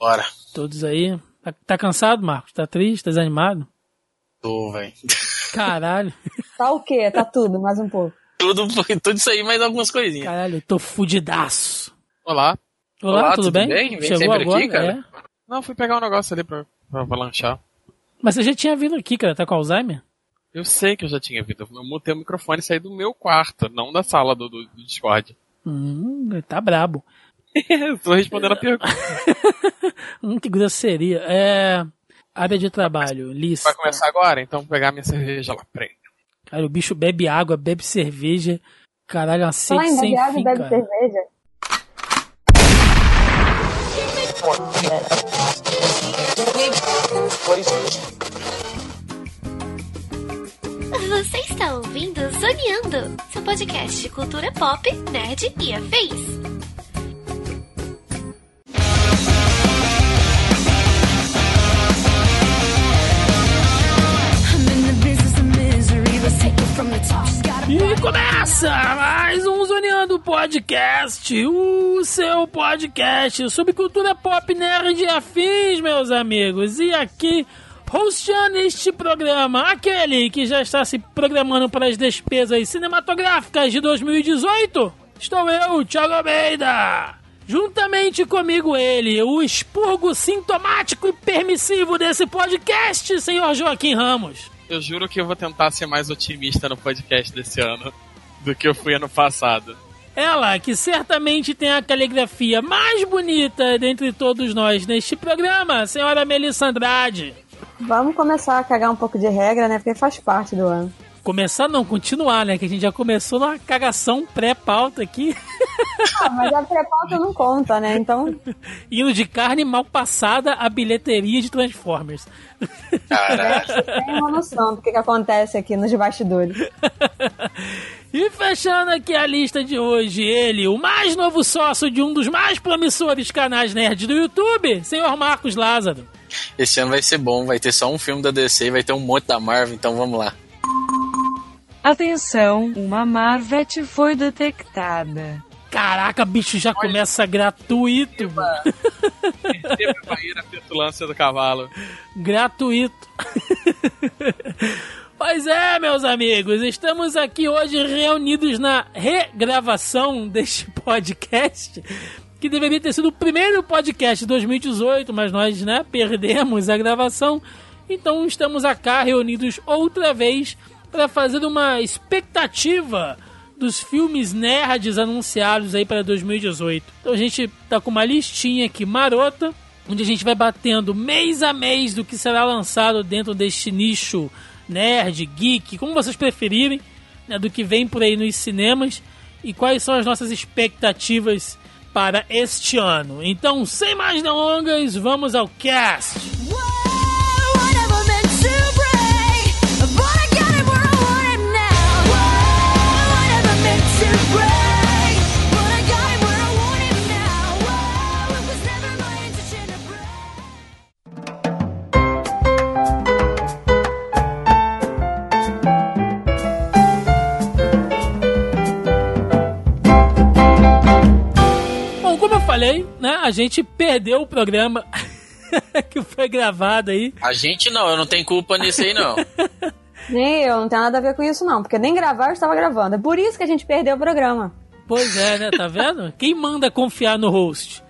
Bora. Todos aí. Tá, tá cansado, Marcos? Tá triste? Tá desanimado? Tô, velho. Caralho. Tá o quê? Tá tudo, mais um pouco. Tudo, tudo isso aí, mais algumas coisinhas. Caralho, eu tô fudidaço. Olá. Olá, Olá, tudo, tudo bem? bem? Vem Chegou sempre agora? aqui, cara? É. Não, fui pegar um negócio ali pra, pra, pra lanchar. Mas você já tinha vindo aqui, cara. Tá com Alzheimer? Eu sei que eu já tinha vindo. Eu mutei o microfone e saí do meu quarto, não da sala do, do, do Discord. Hum, tá brabo. Tô respondendo a pergunta. Hum, que grosseria. É. Área de trabalho, lista. Vai começar agora? Então vou pegar minha cerveja lá. Peraí. Cara, o bicho bebe água, bebe cerveja. Caralho, uma sede em sem bebe água fim, e bebe cara. cerveja. Você está ouvindo Zoneando, seu podcast de cultura pop, nerd e afins. Começa mais um Zoneando Podcast, o seu podcast sobre cultura pop, nerd e afins, meus amigos. E aqui, hosteando este programa, aquele que já está se programando para as despesas cinematográficas de 2018, estou eu, Thiago Almeida. Juntamente comigo ele, o expurgo sintomático e permissivo desse podcast, senhor Joaquim Ramos. Eu juro que eu vou tentar ser mais otimista no podcast desse ano do que eu fui ano passado. Ela, que certamente tem a caligrafia mais bonita dentre todos nós neste programa, senhora Melissa Andrade. Vamos começar a cagar um pouco de regra, né? Porque faz parte do ano. Começar não, continuar, né? Que a gente já começou numa cagação pré-pauta aqui. Ah, mas a pré-pauta não conta, né? Então, Indo de carne mal passada à bilheteria de Transformers. Caralho. tem uma noção do que, que acontece aqui nos bastidores. E fechando aqui a lista de hoje, ele, o mais novo sócio de um dos mais promissores canais nerds do YouTube, senhor Marcos Lázaro. Esse ano vai ser bom, vai ter só um filme da DC e vai ter um monte da Marvel, então vamos lá. Atenção, uma Marvete foi detectada. Caraca, bicho, já começa gratuito. mano. Perceba a petulância do cavalo. gratuito. Pois é, meus amigos, estamos aqui hoje reunidos na regravação deste podcast, que deveria ter sido o primeiro podcast de 2018, mas nós, né, perdemos a gravação. Então estamos cá reunidos outra vez para fazer uma expectativa dos filmes nerds anunciados aí para 2018. Então a gente tá com uma listinha aqui marota, onde a gente vai batendo mês a mês do que será lançado dentro deste nicho nerd, geek, como vocês preferirem, né, do que vem por aí nos cinemas e quais são as nossas expectativas para este ano. Então, sem mais delongas, vamos ao cast. A gente perdeu o programa que foi gravado aí. A gente não, eu não tenho culpa nisso aí não. Nem eu, não tem nada a ver com isso, não. Porque nem gravar eu estava gravando. É por isso que a gente perdeu o programa. Pois é, né, tá vendo? Quem manda confiar no host?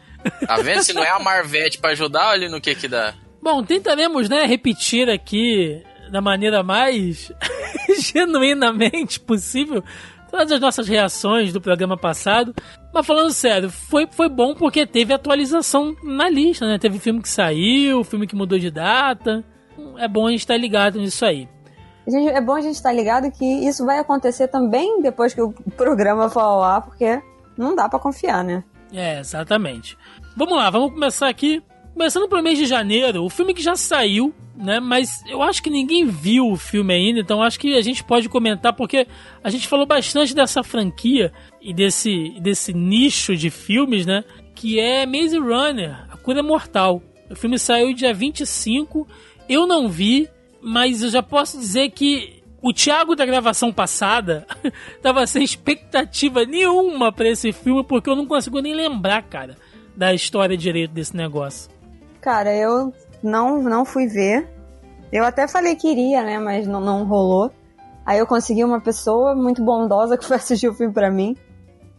Tá vendo? Se não é a Marvete pra ajudar, olha no que que dá. Bom, tentaremos, né, repetir aqui da maneira mais genuinamente possível todas as nossas reações do programa passado. Mas falando sério, foi, foi bom porque teve atualização na lista, né? Teve filme que saiu, filme que mudou de data. É bom a gente estar ligado nisso aí. Gente, é bom a gente estar ligado que isso vai acontecer também depois que o programa for ao ar, porque não dá pra confiar, né? É, exatamente. Vamos lá, vamos começar aqui. Começando pelo mês de janeiro, o filme que já saiu, né? Mas eu acho que ninguém viu o filme ainda, então acho que a gente pode comentar, porque a gente falou bastante dessa franquia e desse, desse nicho de filmes, né? Que é Maze Runner, A Cura Mortal. O filme saiu dia 25, eu não vi, mas eu já posso dizer que o Thiago da gravação passada tava sem expectativa nenhuma pra esse filme, porque eu não consigo nem lembrar, cara, da história direito desse negócio. Cara, eu não, não fui ver. Eu até falei que iria, né? Mas não, não rolou. Aí eu consegui uma pessoa muito bondosa que foi assistir o filme pra mim.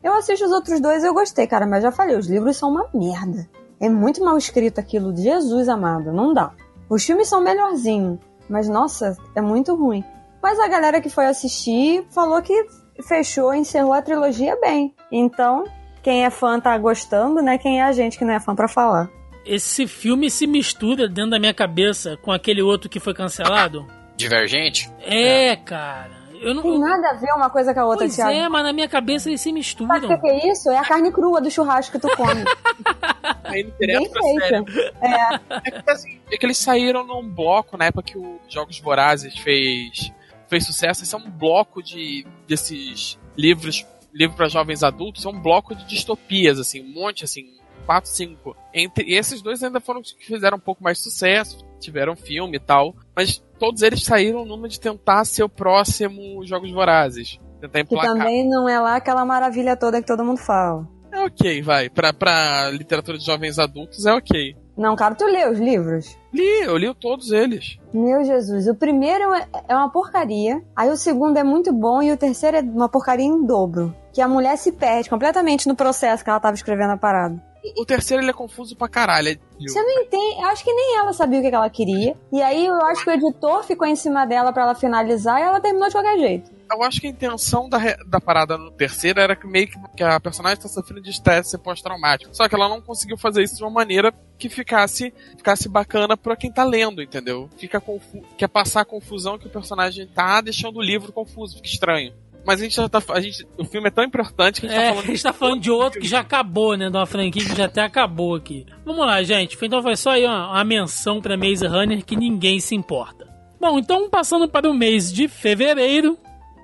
Eu assisto os outros dois e eu gostei, cara, mas já falei, os livros são uma merda. É muito mal escrito aquilo, Jesus amado, não dá. Os filmes são melhorzinhos, mas nossa, é muito ruim. Mas a galera que foi assistir falou que fechou, encerrou a trilogia bem. Então, quem é fã tá gostando, né? Quem é a gente que não é fã pra falar. Esse filme se mistura dentro da minha cabeça com aquele outro que foi cancelado. Divergente? É, cara. Eu não. Tem nada a ver uma coisa com a outra, Pois Thiago. é, mas na minha cabeça eles se Sabe o misturam. que que é isso? É a carne crua do churrasco que tu come. Bem direto pra série. feita. É, É que, assim, é que eles saíram num bloco na época que o Jogos Vorazes fez, fez sucesso. Esse é um bloco de desses livros livro para jovens adultos. É um bloco de distopias, assim, um monte, assim, quatro, cinco. Entre esses dois ainda foram os que fizeram um pouco mais sucesso, tiveram filme e tal. Mas todos eles saíram numa de tentar ser o próximo Jogos Vorazes. Tentar que também não é lá aquela maravilha toda que todo mundo fala. É ok, vai. Pra, pra literatura de jovens adultos é ok. Não, cara, tu lê os livros? Li, eu li todos eles. Meu Jesus, o primeiro é- é uma porcaria, aí o segundo é muito bom e o terceiro é uma porcaria em dobro. Que a mulher se perde completamente no processo que ela tava escrevendo a parada. O, o terceiro ele é confuso pra caralho. é- Você não entende, acho que nem ela sabia o que ela queria. E aí eu acho que o editor ficou em cima dela pra ela finalizar e ela terminou de qualquer jeito. Eu acho que a intenção da, da parada no terceiro era que meio que, que a personagem tá sofrendo de estresse pós-traumático. Só que ela não conseguiu fazer isso de uma maneira que ficasse, ficasse bacana pra quem tá lendo, entendeu? Fica confu quer passar a confusão que o personagem tá deixando o livro confuso, fica estranho. Mas a gente já tá. A gente, o filme é tão importante que a gente É, tá a falando. gente tá falando de outro que já acabou, né? De uma franquia que já até acabou aqui. Vamos lá, gente. Então foi só aí uma, uma menção pra Maze Runner que ninguém se importa. Bom, então passando para o mês de fevereiro,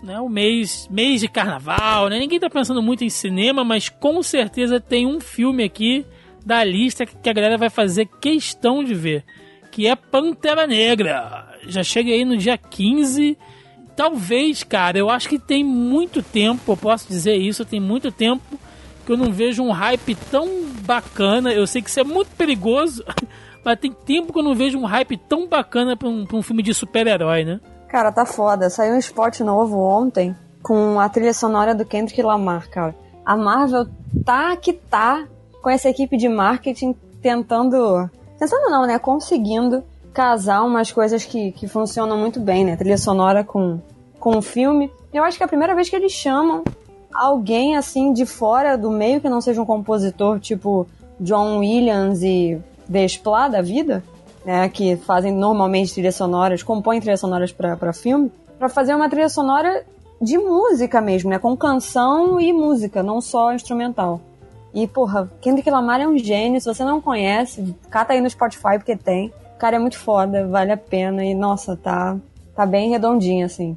né? O mês, mês de carnaval, né? Ninguém tá pensando muito em cinema, mas com certeza tem um filme aqui da lista que a galera vai fazer questão de ver, que é Pantera Negra. Já chega aí no dia 15 Talvez, cara, eu acho que tem muito tempo, eu posso dizer isso, tem muito tempo que eu não vejo um hype tão bacana. Eu sei que isso é muito perigoso, mas tem tempo que eu não vejo um hype tão bacana pra um, pra um filme de super-herói, né? Cara, tá foda. Saiu um spot novo ontem com a trilha sonora do Kendrick Lamar, cara. A Marvel tá que tá com essa equipe de marketing tentando. Tentando não, né? Conseguindo casar umas coisas que, que funcionam muito bem, né? Trilha sonora com, com o filme. Eu acho que é a primeira vez que eles chamam alguém assim de fora do meio que não seja um compositor tipo John Williams e Desplat da vida, né? Que fazem normalmente trilhas sonoras, compõem trilhas sonoras para filme, para fazer uma trilha sonora de música mesmo, né? Com canção e música, não só instrumental. E, porra, Kendrick Lamar é um gênio. Se você não conhece, cata aí no Spotify porque tem. O cara é muito foda, vale a pena. E, nossa, tá, tá bem redondinho, assim.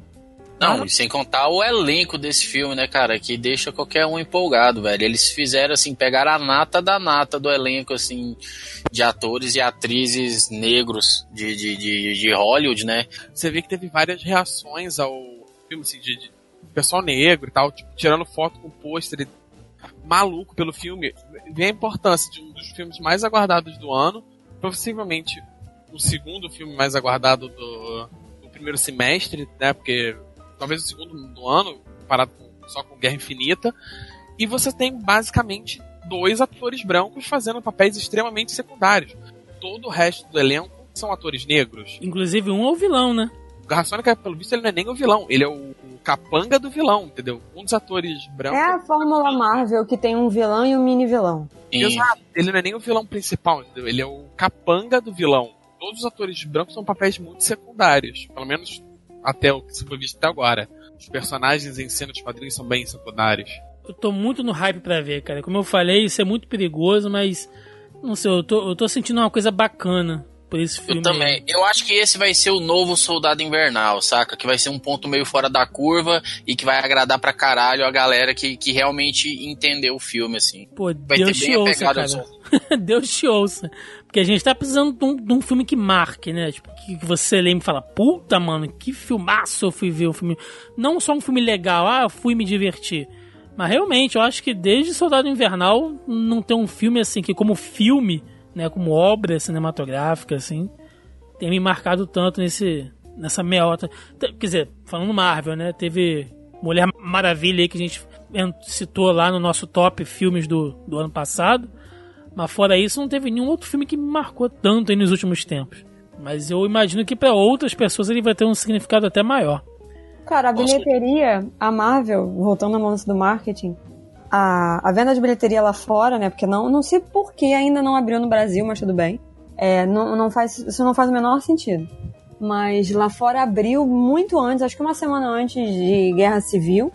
Não, e sem contar o elenco desse filme, né, cara, que deixa qualquer um empolgado, velho. Eles fizeram, assim, pegaram a nata da nata do elenco, assim, de atores e atrizes negros de, de, de, de Hollywood, né? Você vê que teve várias reações ao filme, assim, de, de pessoal negro e tal, tipo, tirando foto com pôster maluco pelo filme. Vê a importância de um dos filmes mais aguardados do ano, possivelmente o segundo filme mais aguardado do, do primeiro semestre, né? Porque talvez o segundo do ano, parado com- só com Guerra Infinita. E você tem basicamente dois atores brancos fazendo papéis extremamente secundários. Todo o resto do elenco são atores negros. Inclusive um é o vilão, né? O Garra Sônica, pelo visto, ele não é nem o vilão, ele é o, o capanga do vilão, entendeu? Um dos atores brancos. É a Fórmula Marvel que tem um vilão e um mini vilão. Exato, ele não é nem o vilão principal, entendeu? Ele é o capanga do vilão. Todos os atores brancos são papéis muito secundários, pelo menos até o que se foi visto até agora. Os personagens em cena dos quadrinhos são bem secundários. Eu tô muito no hype pra ver, cara. Como eu falei, isso é muito perigoso, mas. Não sei, eu tô, eu tô sentindo uma coisa bacana por esse filme. Eu também. Eu acho que esse vai ser o novo Soldado Invernal, saca? Que vai ser um ponto meio fora da curva e que vai agradar pra caralho a galera que, que realmente entendeu o filme, assim. Pô, Vai Deus ter te bem ouça, cara. Deus te ouça. Porque a gente tá precisando de um, de um filme que marque, né? Tipo, que que você lembra e fala, puta, mano, que filmaço eu fui ver o filme. Não só um filme legal, ah, eu fui me divertir. Mas realmente, eu acho que desde Soldado Invernal não tem um filme assim que, como filme, né, como obra cinematográfica, assim, tem me marcado tanto nesse, nessa meota. Quer dizer, falando Marvel, né, teve Mulher Maravilha aí que a gente citou lá no nosso top filmes do, do ano passado, mas fora isso não teve nenhum outro filme que me marcou tanto aí nos últimos tempos. Mas eu imagino que para outras pessoas ele vai ter um significado até maior. Cara, a bilheteria, a Marvel, voltando ao lance do marketing, a, a venda de bilheteria lá fora, né? Porque não, não sei por que ainda não abriu no Brasil, mas tudo bem. É, não, não faz, isso não faz o menor sentido. Mas lá fora abriu muito antes, acho que uma semana antes de Guerra Civil.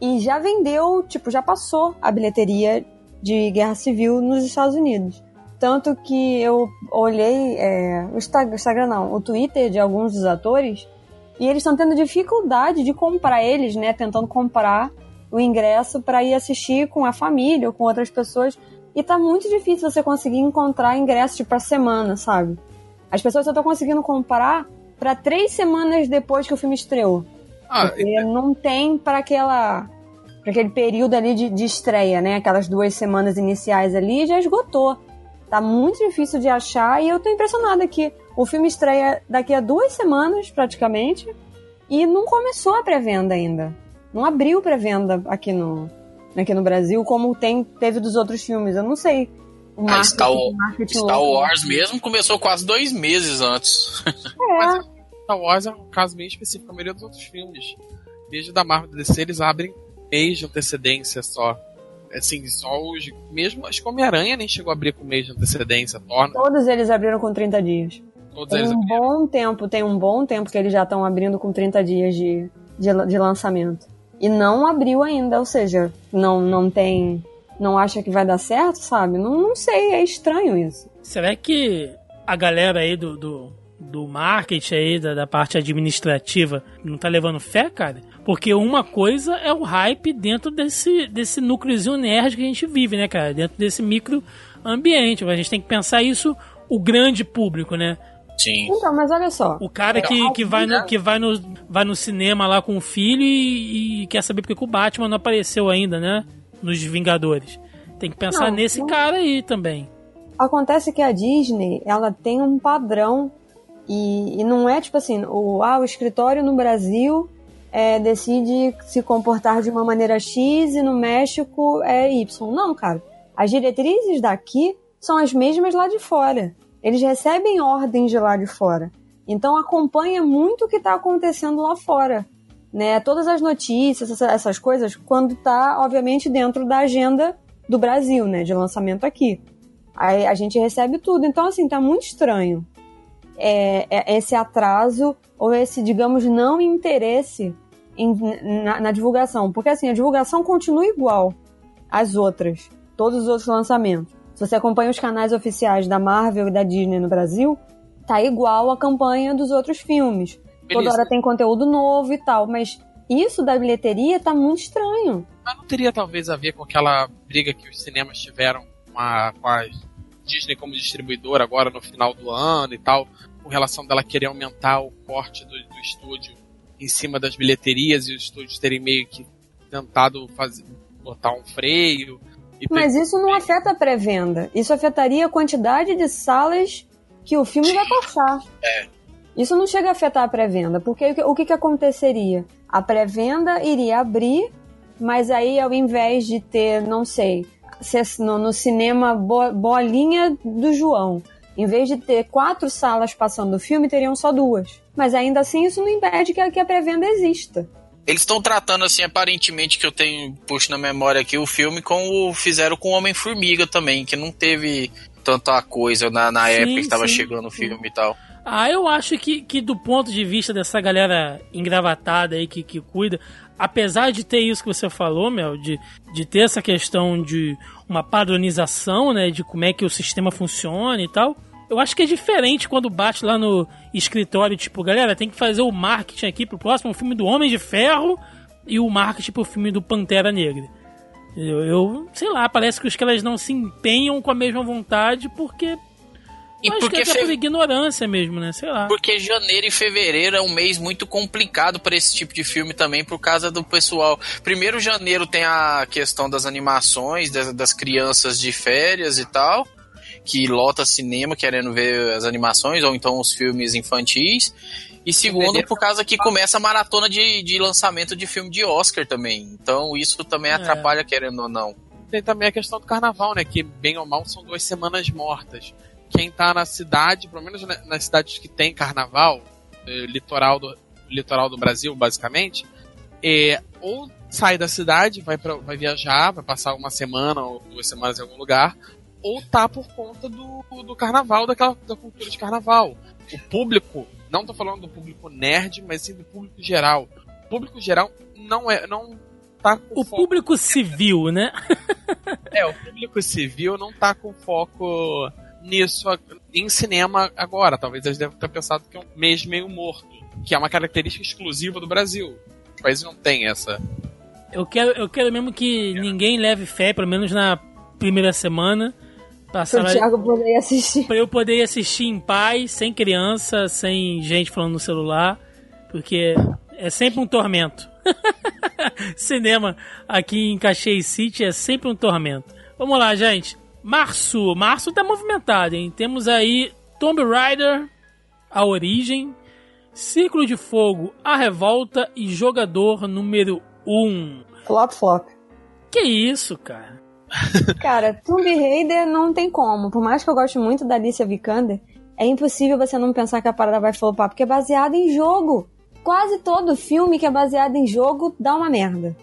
E já vendeu, tipo, já passou a bilheteria de Guerra Civil nos Estados Unidos. Tanto que eu olhei é, o Instagram, não, o Twitter de alguns dos atores e eles estão tendo dificuldade de comprar eles, né? Tentando comprar o ingresso para ir assistir com a família ou com outras pessoas. E tá muito difícil você conseguir encontrar ingresso tipo, pra semana, sabe? As pessoas só estão conseguindo comprar para três semanas depois que o filme estreou. Ah, porque é... não tem para aquela para aquele período ali de, de estreia, né? Aquelas duas semanas iniciais ali já esgotou. Tá muito difícil de achar e eu tô impressionada que o filme estreia daqui a duas semanas, praticamente, e não começou a pré-venda ainda. Não abriu pré-venda aqui no, aqui no Brasil, como tem, teve dos outros filmes. Eu não sei. O ah, Star, Star Wars mesmo começou quase dois meses antes. É. Star Wars é um caso bem específico. A maioria dos outros filmes, desde da Marvel DC, eles abrem mês de antecedência só assim, só os. Mesmo acho que Homem-Aranha nem chegou a abrir com mês de antecedência, torna. Todos eles abriram com 30 dias. Todos tem um abriram. bom tempo, tem um bom tempo que eles já estão abrindo com 30 dias de, de, de, lançamento. E não abriu ainda, ou seja, não, não tem. Não acha que vai dar certo, sabe? Não, não sei, é estranho isso. Será que a galera aí do, do, do marketing aí, da, da parte administrativa, não tá levando fé, cara? Porque uma coisa é o hype dentro desse, desse núcleozinho nerd que a gente vive, né, cara? Dentro desse micro ambiente. A gente tem que pensar isso, o grande público, né? Sim. Então, mas olha só. O cara que, que, vai, no, que vai, no, vai no cinema lá com o filho e, e quer saber porque o Batman não apareceu ainda, né? Nos Vingadores. Tem que pensar não, nesse não... cara aí também. Acontece que a Disney, ela tem um padrão e, e não é tipo assim, o, ah, o escritório no Brasil é, decide se comportar de uma maneira X e no México é Y. Não, cara. As diretrizes daqui são as mesmas lá de fora. Eles recebem ordens de lá de fora. Então acompanha muito o que está acontecendo lá fora. Né? Todas as notícias, essas coisas, quando está, obviamente, dentro da agenda do Brasil, né? De lançamento aqui. Aí a gente recebe tudo. Então, assim, tá muito estranho é, é esse atraso ou esse, digamos, não interesse em, na, na, divulgação. Porque assim, a divulgação continua igual às outras, todos os outros lançamentos. Se você acompanha os canais oficiais da Marvel e da Disney no Brasil, tá igual a campanha dos outros filmes. Beleza. Toda hora tem conteúdo novo e tal, mas isso da bilheteria tá muito estranho. Mas não teria talvez a ver com aquela briga que os cinemas tiveram com a, com a Disney como distribuidora agora no final do ano e tal, com relação dela querer aumentar o corte do, do estúdio em cima das bilheterias e os estúdios terem meio que tentado fazer, botar um freio. Mas isso não afeta a pré-venda. Isso afetaria a quantidade de salas que o filme vai passar. É. Isso não chega a afetar a pré-venda, porque o que, que aconteceria? A pré-venda iria abrir, mas aí ao invés de ter, não sei, no, no cinema Bolinha do João, em vez de ter quatro salas passando o filme, teriam só duas. Mas ainda assim, isso não impede que a, que a pré-venda exista. Eles estão tratando, assim, aparentemente, que eu tenho, puxo na memória aqui, o filme como fizeram com o Homem-Formiga também, que não teve tanta coisa na, na sim, época que estava chegando o filme e tal. Ah, eu acho que, que do ponto de vista dessa galera engravatada aí que, que cuida, apesar de ter isso que você falou, Mel, de, de ter essa questão de uma padronização, né, de como é que o sistema funciona e tal. Eu acho que é diferente quando bate lá no escritório, tipo, galera, tem que fazer o marketing aqui pro próximo filme do Homem de Ferro e o marketing pro filme do Pantera Negra. Eu, eu sei lá, parece que os caras não se empenham com a mesma vontade porque e Acho porque que é por ignorância mesmo, né? Sei lá. Porque janeiro e fevereiro é um mês muito complicado para esse tipo de filme também, por causa do pessoal. Primeiro, janeiro tem a questão das animações, das, das crianças de férias e tal. que lota cinema querendo ver as animações ou então os filmes infantis. E segundo, por causa que começa a maratona de, de lançamento de filme de Oscar também. Então isso também É. atrapalha, querendo ou não. Tem também a questão do carnaval, né? Que bem ou mal são duas semanas mortas. Quem tá na cidade, pelo menos na- nas cidades que tem carnaval, eh, litoral do, litoral do Brasil, basicamente, é, ou sai da cidade, vai, pra, vai viajar, vai passar uma semana ou duas semanas em algum lugar, ou tá por conta do, do carnaval, daquela da cultura de carnaval. O público, não tô falando do público nerd, mas sim do público geral. O público geral não é, não tá O foco público civil, né? é, o público civil não tá com foco nisso em cinema agora. Talvez eles devem ter pensado que é um mês meio morto, que é uma característica exclusiva do Brasil. Os países não têm essa. Eu quero, eu quero mesmo que ninguém leve fé, pelo menos na primeira semana. Passar Pro Thiago poder assistir. pra eu poder assistir em paz, sem criança, sem gente falando no celular, porque é sempre um tormento. Cinema aqui em Caxias City é sempre um tormento. Vamos lá, gente. Março, março tá movimentado, hein? Temos aí Tomb Raider, A Origem, Círculo de Fogo, A Revolta e Jogador número 1. Flop, flop. Que isso, cara? Cara, Tomb Raider não tem como. Por mais que eu goste muito da Alicia Vikander, é impossível você não pensar que a parada vai flopar, porque é baseado em jogo. Quase todo filme que é baseado em jogo dá uma merda.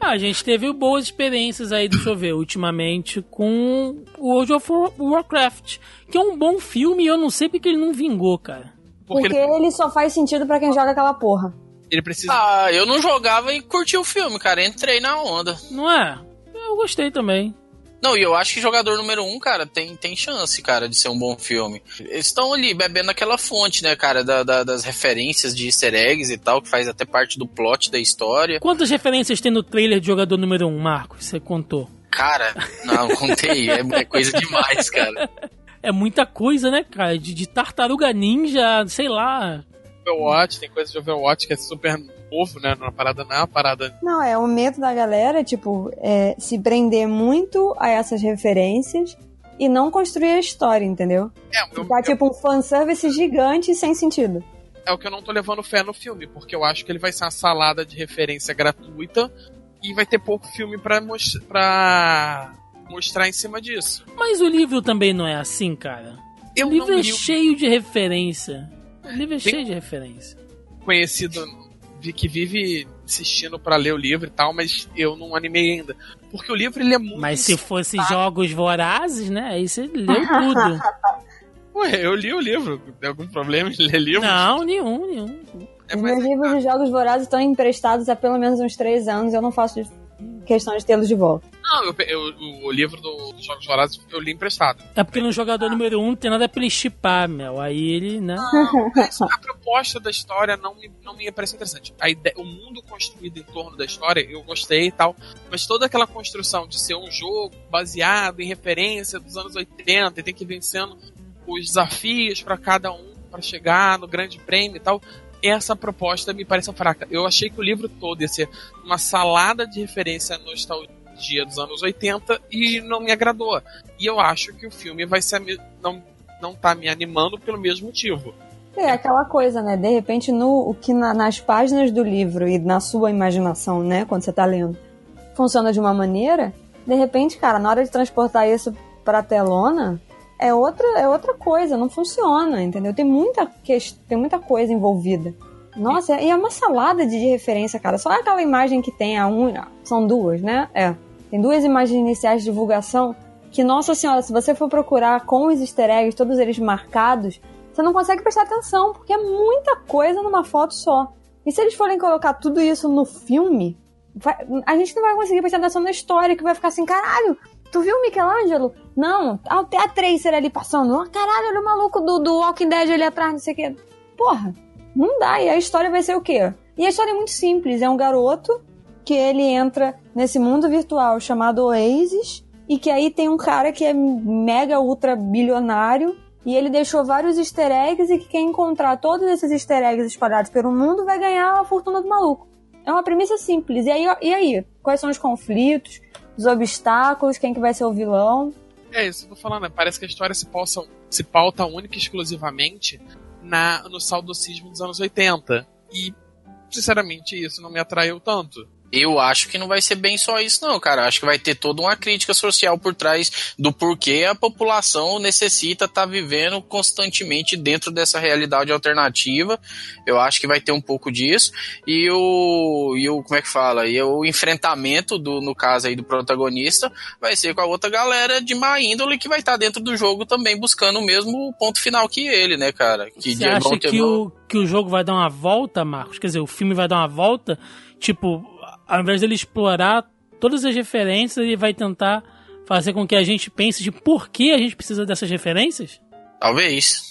Ah, a gente teve boas experiências aí, deixa eu ver, ultimamente com o World of War- Warcraft, que é um bom filme e eu não sei porque ele não vingou, cara. Porque, Porque ele, ele só faz sentido pra quem joga aquela porra. ele precisa. Ah, eu não jogava e curti o filme, cara. Entrei na onda. Não é? Eu gostei também. Não, e eu acho que jogador número um, cara, tem, tem chance, cara, de ser um bom filme. Eles estão ali bebendo aquela fonte, né, cara, da- da- das referências de easter eggs e tal, que faz até parte do plot da história. Quantas referências tem no trailer de jogador número 1, um, Marcos? Você contou? Cara, não, contei, é, é coisa demais, cara. É muita coisa, né, cara? De, de tartaruga ninja, sei lá. Overwatch, tem coisa de Overwatch que é super novo, né? Uma parada não é uma parada. Não, é o medo da galera, tipo, é se prender muito a essas referências e não construir a história, entendeu? É, eu- Ficar tipo um fanservice gigante e sem sentido. é o que eu não tô levando fé no filme, porque eu acho que ele vai ser uma salada de referência gratuita e vai ter pouco filme pra, mos- pra mostrar em cima disso. Mas o livro também não é assim, cara. Eu o livro não é li cheio de referência. O livro é Tem- cheio de referência. conhecido que vive assistindo pra ler o livro e tal, mas eu não animei ainda. Porque o livro ele é muito. Mas se fosse jogos vorazes, né? Aí você leu tudo. Ué, eu li o livro. Tem algum problema em ler livro? não, nenhum, nenhum. É, Os mas- meus livros de jogos vorazes estão emprestados há pelo menos uns três anos. Eu não faço questão de tê-los de volta. Não, eu, eu- o, livro do- dos Jogos Vorazes eu li emprestado. É porque no jogador número 1 um, não tem nada pra ele chipar, meu. Aí ele, né? Mas a proposta da história não me, não me pareceu interessante. A ideia, o mundo construído em torno da história, eu gostei e tal. Mas toda aquela construção de ser um jogo baseado em referência dos anos 80 e tem que ir vencendo os desafios para cada um para chegar no grande prêmio e tal. Essa proposta me pareceu fraca. Eu achei que o livro todo ia ser uma salada de referência à nostalgia dos anos 80 e não me agradou. E eu acho que o filme vai ser não não tá me animando pelo mesmo motivo. É aquela coisa, né? De repente, no, o que na- nas páginas do livro e na sua imaginação, né? Quando você tá lendo, funciona de uma maneira, de repente, cara, na hora de transportar isso pra telona, é outra, é outra coisa, não funciona, entendeu? Tem muita, tem muita coisa envolvida. Nossa, e é uma salada de referência, cara. Só aquela imagem que tem a um, são duas, né? É. Tem duas imagens iniciais de divulgação que, nossa senhora, se você for procurar com os easter eggs, todos eles marcados, você não consegue prestar atenção, porque é muita coisa numa foto só. E se eles forem colocar tudo isso no filme, vai- a gente não vai conseguir prestar atenção na história, que vai ficar assim, caralho, tu viu o Michelangelo? Não, até a Tracer ali passando. Ah, caralho, olha o maluco do, do Walking Dead ali atrás, não sei o quê. Porra, não dá. E a história vai ser o quê? E a história é muito simples. É um garoto que ele entra nesse mundo virtual chamado Oasis e que aí tem um cara que é mega ultra bilionário e ele deixou vários easter eggs e que quem encontrar todos esses easter eggs espalhados pelo mundo vai ganhar a fortuna do maluco. É uma premissa simples. E aí, e aí? Quais são os conflitos, os obstáculos, quem que vai ser o vilão? É isso que eu tô falando, né? parece que a história se, pauta, se pauta única e exclusivamente na, no saudocismo dos anos 80. E, sinceramente, isso não me atraiu tanto. Eu acho que não vai ser bem só isso, não, cara. Acho que vai ter toda uma crítica social por trás do porquê a população necessita estar tá vivendo constantemente dentro dessa realidade alternativa. Eu acho que vai ter um pouco disso. E o. E o como é que fala? E o enfrentamento, do, no caso aí do protagonista, vai ser com a outra galera de má índole que vai estar tá dentro do jogo também buscando o mesmo ponto final que ele, né, cara? Que Você acha que o, que o jogo vai dar uma volta, Marcos? Quer dizer, o filme vai dar uma volta? Tipo, ao invés dele explorar todas as referências, ele vai tentar fazer com que a gente pense de por que a gente precisa dessas referências? Talvez.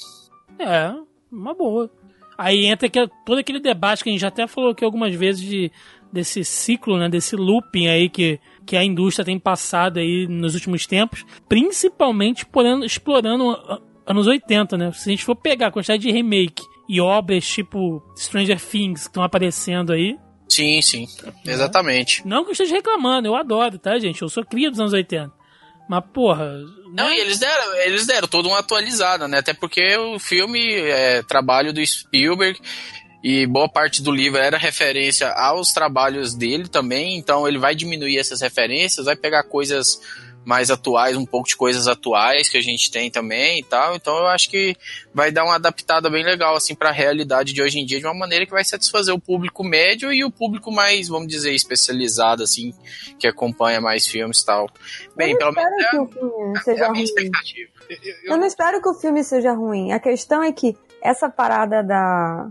É, uma boa. Aí entra que, todo aquele debate que a gente já até falou aqui algumas vezes de, desse ciclo, né, desse looping aí que, que a indústria tem passado aí nos últimos tempos, principalmente explorando, explorando anos 80, né? Se a gente for pegar a quantidade de remake e obras tipo Stranger Things que estão aparecendo aí, Sim, sim. Exatamente. Não que eu esteja reclamando, eu adoro, tá, gente? Eu sou cria dos anos 80. Mas, porra. Não, né? e eles deram, eles deram toda uma atualizada, né? Até porque o filme é trabalho do Spielberg e boa parte do livro era referência aos trabalhos dele também, então ele vai diminuir essas referências, vai pegar coisas mais atuais, um pouco de coisas atuais que a gente tem também e tal. Então eu acho que vai dar uma adaptada bem legal assim para a realidade de hoje em dia de uma maneira que vai satisfazer o público médio e o público mais, vamos dizer, especializado assim, que acompanha mais filmes e tal. Bem, pelo menos é, que o filme seja é a minha ruim. expectativa. Eu, eu, eu não espero que o filme seja ruim. A questão é que essa parada da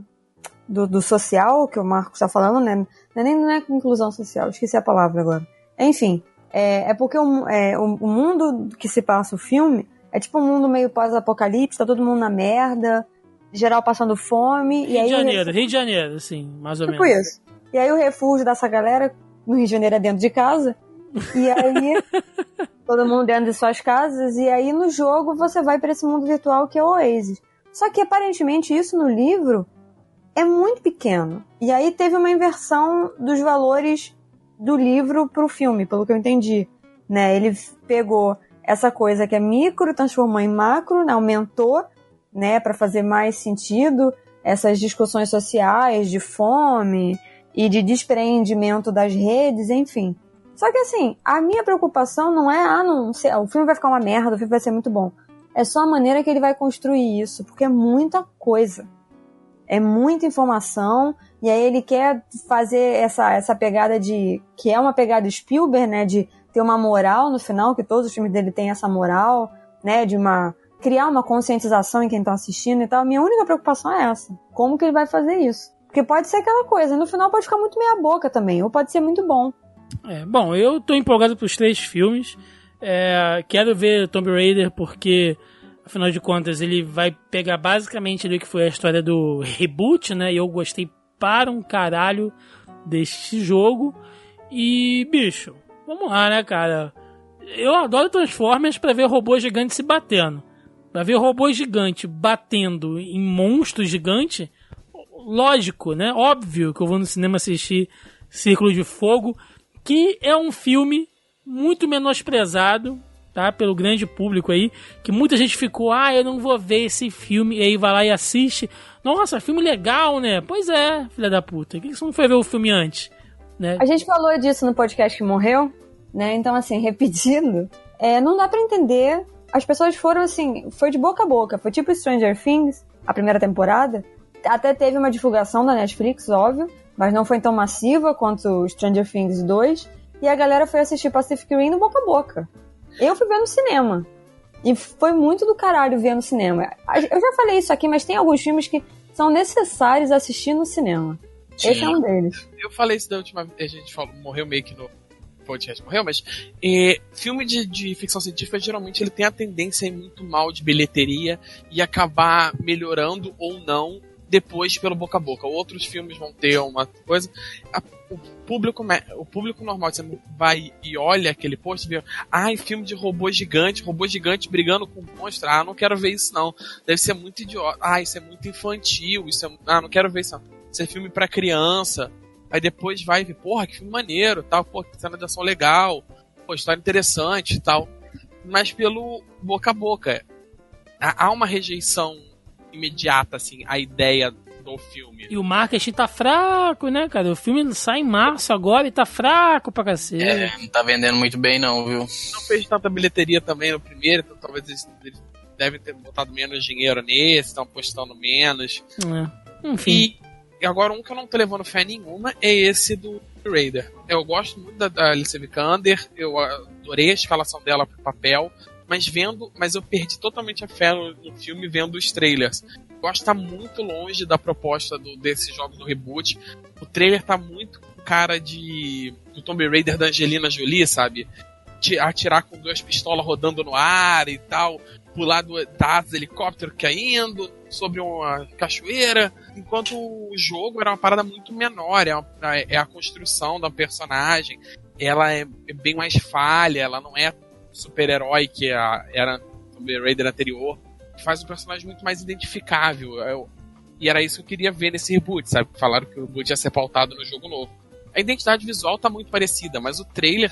do, do social que o Marcos está falando, né? Não é nem não é inclusão social, esqueci a palavra agora. Enfim, é, é porque o, é, o, mundo que se passa o filme é tipo um mundo meio pós-apocalipse, tá todo mundo na merda, geral passando fome. Rio e aí de Janeiro, Rio de Janeiro, assim, mais ou tipo menos. isso. E aí o refúgio dessa galera no Rio de Janeiro é dentro de casa. E aí, todo mundo dentro de suas casas. E aí, no jogo, você vai para esse mundo virtual que é o Oasis. Só que, aparentemente, isso no livro é muito pequeno. E aí teve uma inversão dos valores do livro pro filme, pelo que eu entendi. Né? Ele pegou essa coisa que é micro, transformou em macro, né? aumentou, né, para fazer mais sentido essas discussões sociais de fome e de despreendimento das redes, enfim. Só que assim, a minha preocupação não é, ah, não, o filme vai ficar uma merda, o filme vai ser muito bom. É só a maneira que ele vai construir isso, porque é muita coisa. É muita informação, e aí ele quer fazer essa, essa pegada de. que é uma pegada Spielberg, né? De ter uma moral no final, que todos os filmes dele têm essa moral, né? De uma. criar uma conscientização em quem tá assistindo e tal. Minha única preocupação é essa. Como que ele vai fazer isso? Porque pode ser aquela coisa, no final pode ficar muito meia boca também, ou pode ser muito bom. É, bom, eu tô empolgado pros três filmes. É, quero ver Tomb Raider porque afinal de contas, ele vai pegar basicamente ali que foi a história do reboot, né? E eu gostei para um caralho deste jogo. E, bicho, vamos lá, né, cara? Eu adoro Transformers para ver robôs gigantes se batendo. Pra ver robôs gigantes batendo em monstros gigantes, lógico, né? Óbvio que eu vou no cinema assistir Círculo de Fogo, que é um filme muito menosprezado, tá? Pelo grande público aí, que muita gente ficou, ah, eu não vou ver esse filme, e aí vai lá e assiste. Nossa, filme legal, né? Pois é, filha da puta. Por que você não foi ver o filme antes? Né? A gente falou disso no podcast que morreu, né? Então, assim, repetindo, é, não dá para entender. As pessoas foram assim, foi de boca a boca. Foi tipo Stranger Things, a primeira temporada. Até teve uma divulgação da Netflix, óbvio, mas não foi tão massiva quanto Stranger Things 2. E a galera foi assistir Pacific Rim no boca a boca. Eu fui ver no cinema. E foi muito do caralho ver no cinema. Eu já falei isso aqui, mas tem alguns filmes que são necessários assistir no cinema. Sim. Esse é um deles. Eu falei isso da última vez, a gente falou, morreu meio que no podcast, morreu, mas filme de, de, ficção científica geralmente ele tem a tendência a ir muito mal de bilheteria e acabar melhorando ou não depois pelo boca a boca. Outros filmes vão ter uma coisa. A, o público, o público normal, você vai e olha aquele post e vê, ai, filme de robô gigante, robô gigante brigando com monstro. Ah, não quero ver isso não. Deve ser muito idiota. Ah, isso é muito infantil. Isso é, ah, não quero ver isso não. Isso é filme para criança. Aí depois vai ver, porra, que filme maneiro, tal, pô, que cena de ação legal, pô, história interessante e tal. mas pelo boca a boca. Há uma rejeição imediata, assim, à ideia do filme. E o marketing tá fraco, né, cara? O filme sai em março agora e tá fraco pra cacete. É, não tá vendendo muito bem não, viu? Não fez tanta bilheteria também no primeiro, então talvez eles, eles devem ter botado menos dinheiro nesse, estão apostando menos. É. Enfim. E agora um que eu não tô levando fé nenhuma é esse do Raider. Eu gosto muito da, da Alicia Vikander, eu adorei a escalação dela pro papel, mas vendo, mas eu perdi totalmente a fé no, no filme vendo os trailers. Eu acho que tá muito longe da proposta do, desses jogos do reboot. O trailer tá muito cara de do Tomb Raider da Angelina Jolie, sabe? Atirar com duas pistolas rodando no ar e tal, pular do tá, helicóptero caindo sobre uma cachoeira, enquanto o jogo era uma parada muito menor, é, uma- é a construção da personagem, ela é, é bem mais falha, ela não é super-herói que a, era Tomb Raider anterior, que faz o personagem muito mais identificável. Eu- e era isso que eu queria ver nesse reboot, sabe? Falaram que o reboot ia ser pautado no jogo novo. A identidade visual tá muito parecida, mas o trailer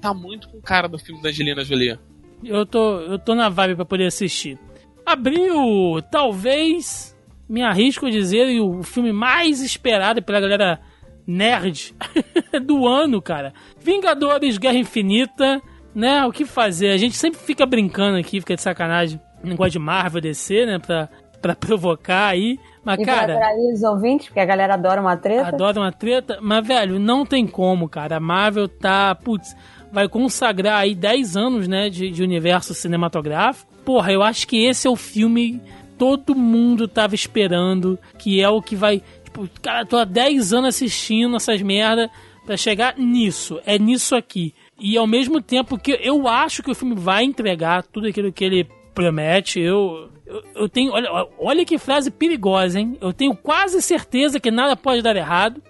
tá muito com cara do filme da Angelina Jolie. Eu tô, eu tô na vibe pra poder assistir. Abriu, talvez, me arrisco a dizer, o filme mais esperado pela galera nerd do ano, cara. Vingadores Guerra Infinita, né? O que fazer? A gente sempre fica brincando aqui, fica de sacanagem. Negócio de Marvel DC, né? Pra, pra provocar aí. Mas, E pra cara. atrair os ouvintes, porque a galera adora uma treta. Adoro uma treta, mas, velho, não tem como, cara. A Marvel tá, putz, vai consagrar aí 10 anos, né, de, de universo cinematográfico. Porra, eu acho que esse é o filme todo mundo tava esperando, que é o que vai. Tipo, cara, tô há 10 anos assistindo essas merda pra chegar nisso. É nisso aqui. E ao mesmo tempo que eu acho que o filme vai entregar tudo aquilo que ele promete, eu. Eu, eu tenho. Olha, olha que frase perigosa, hein? Eu tenho quase certeza que nada pode dar errado.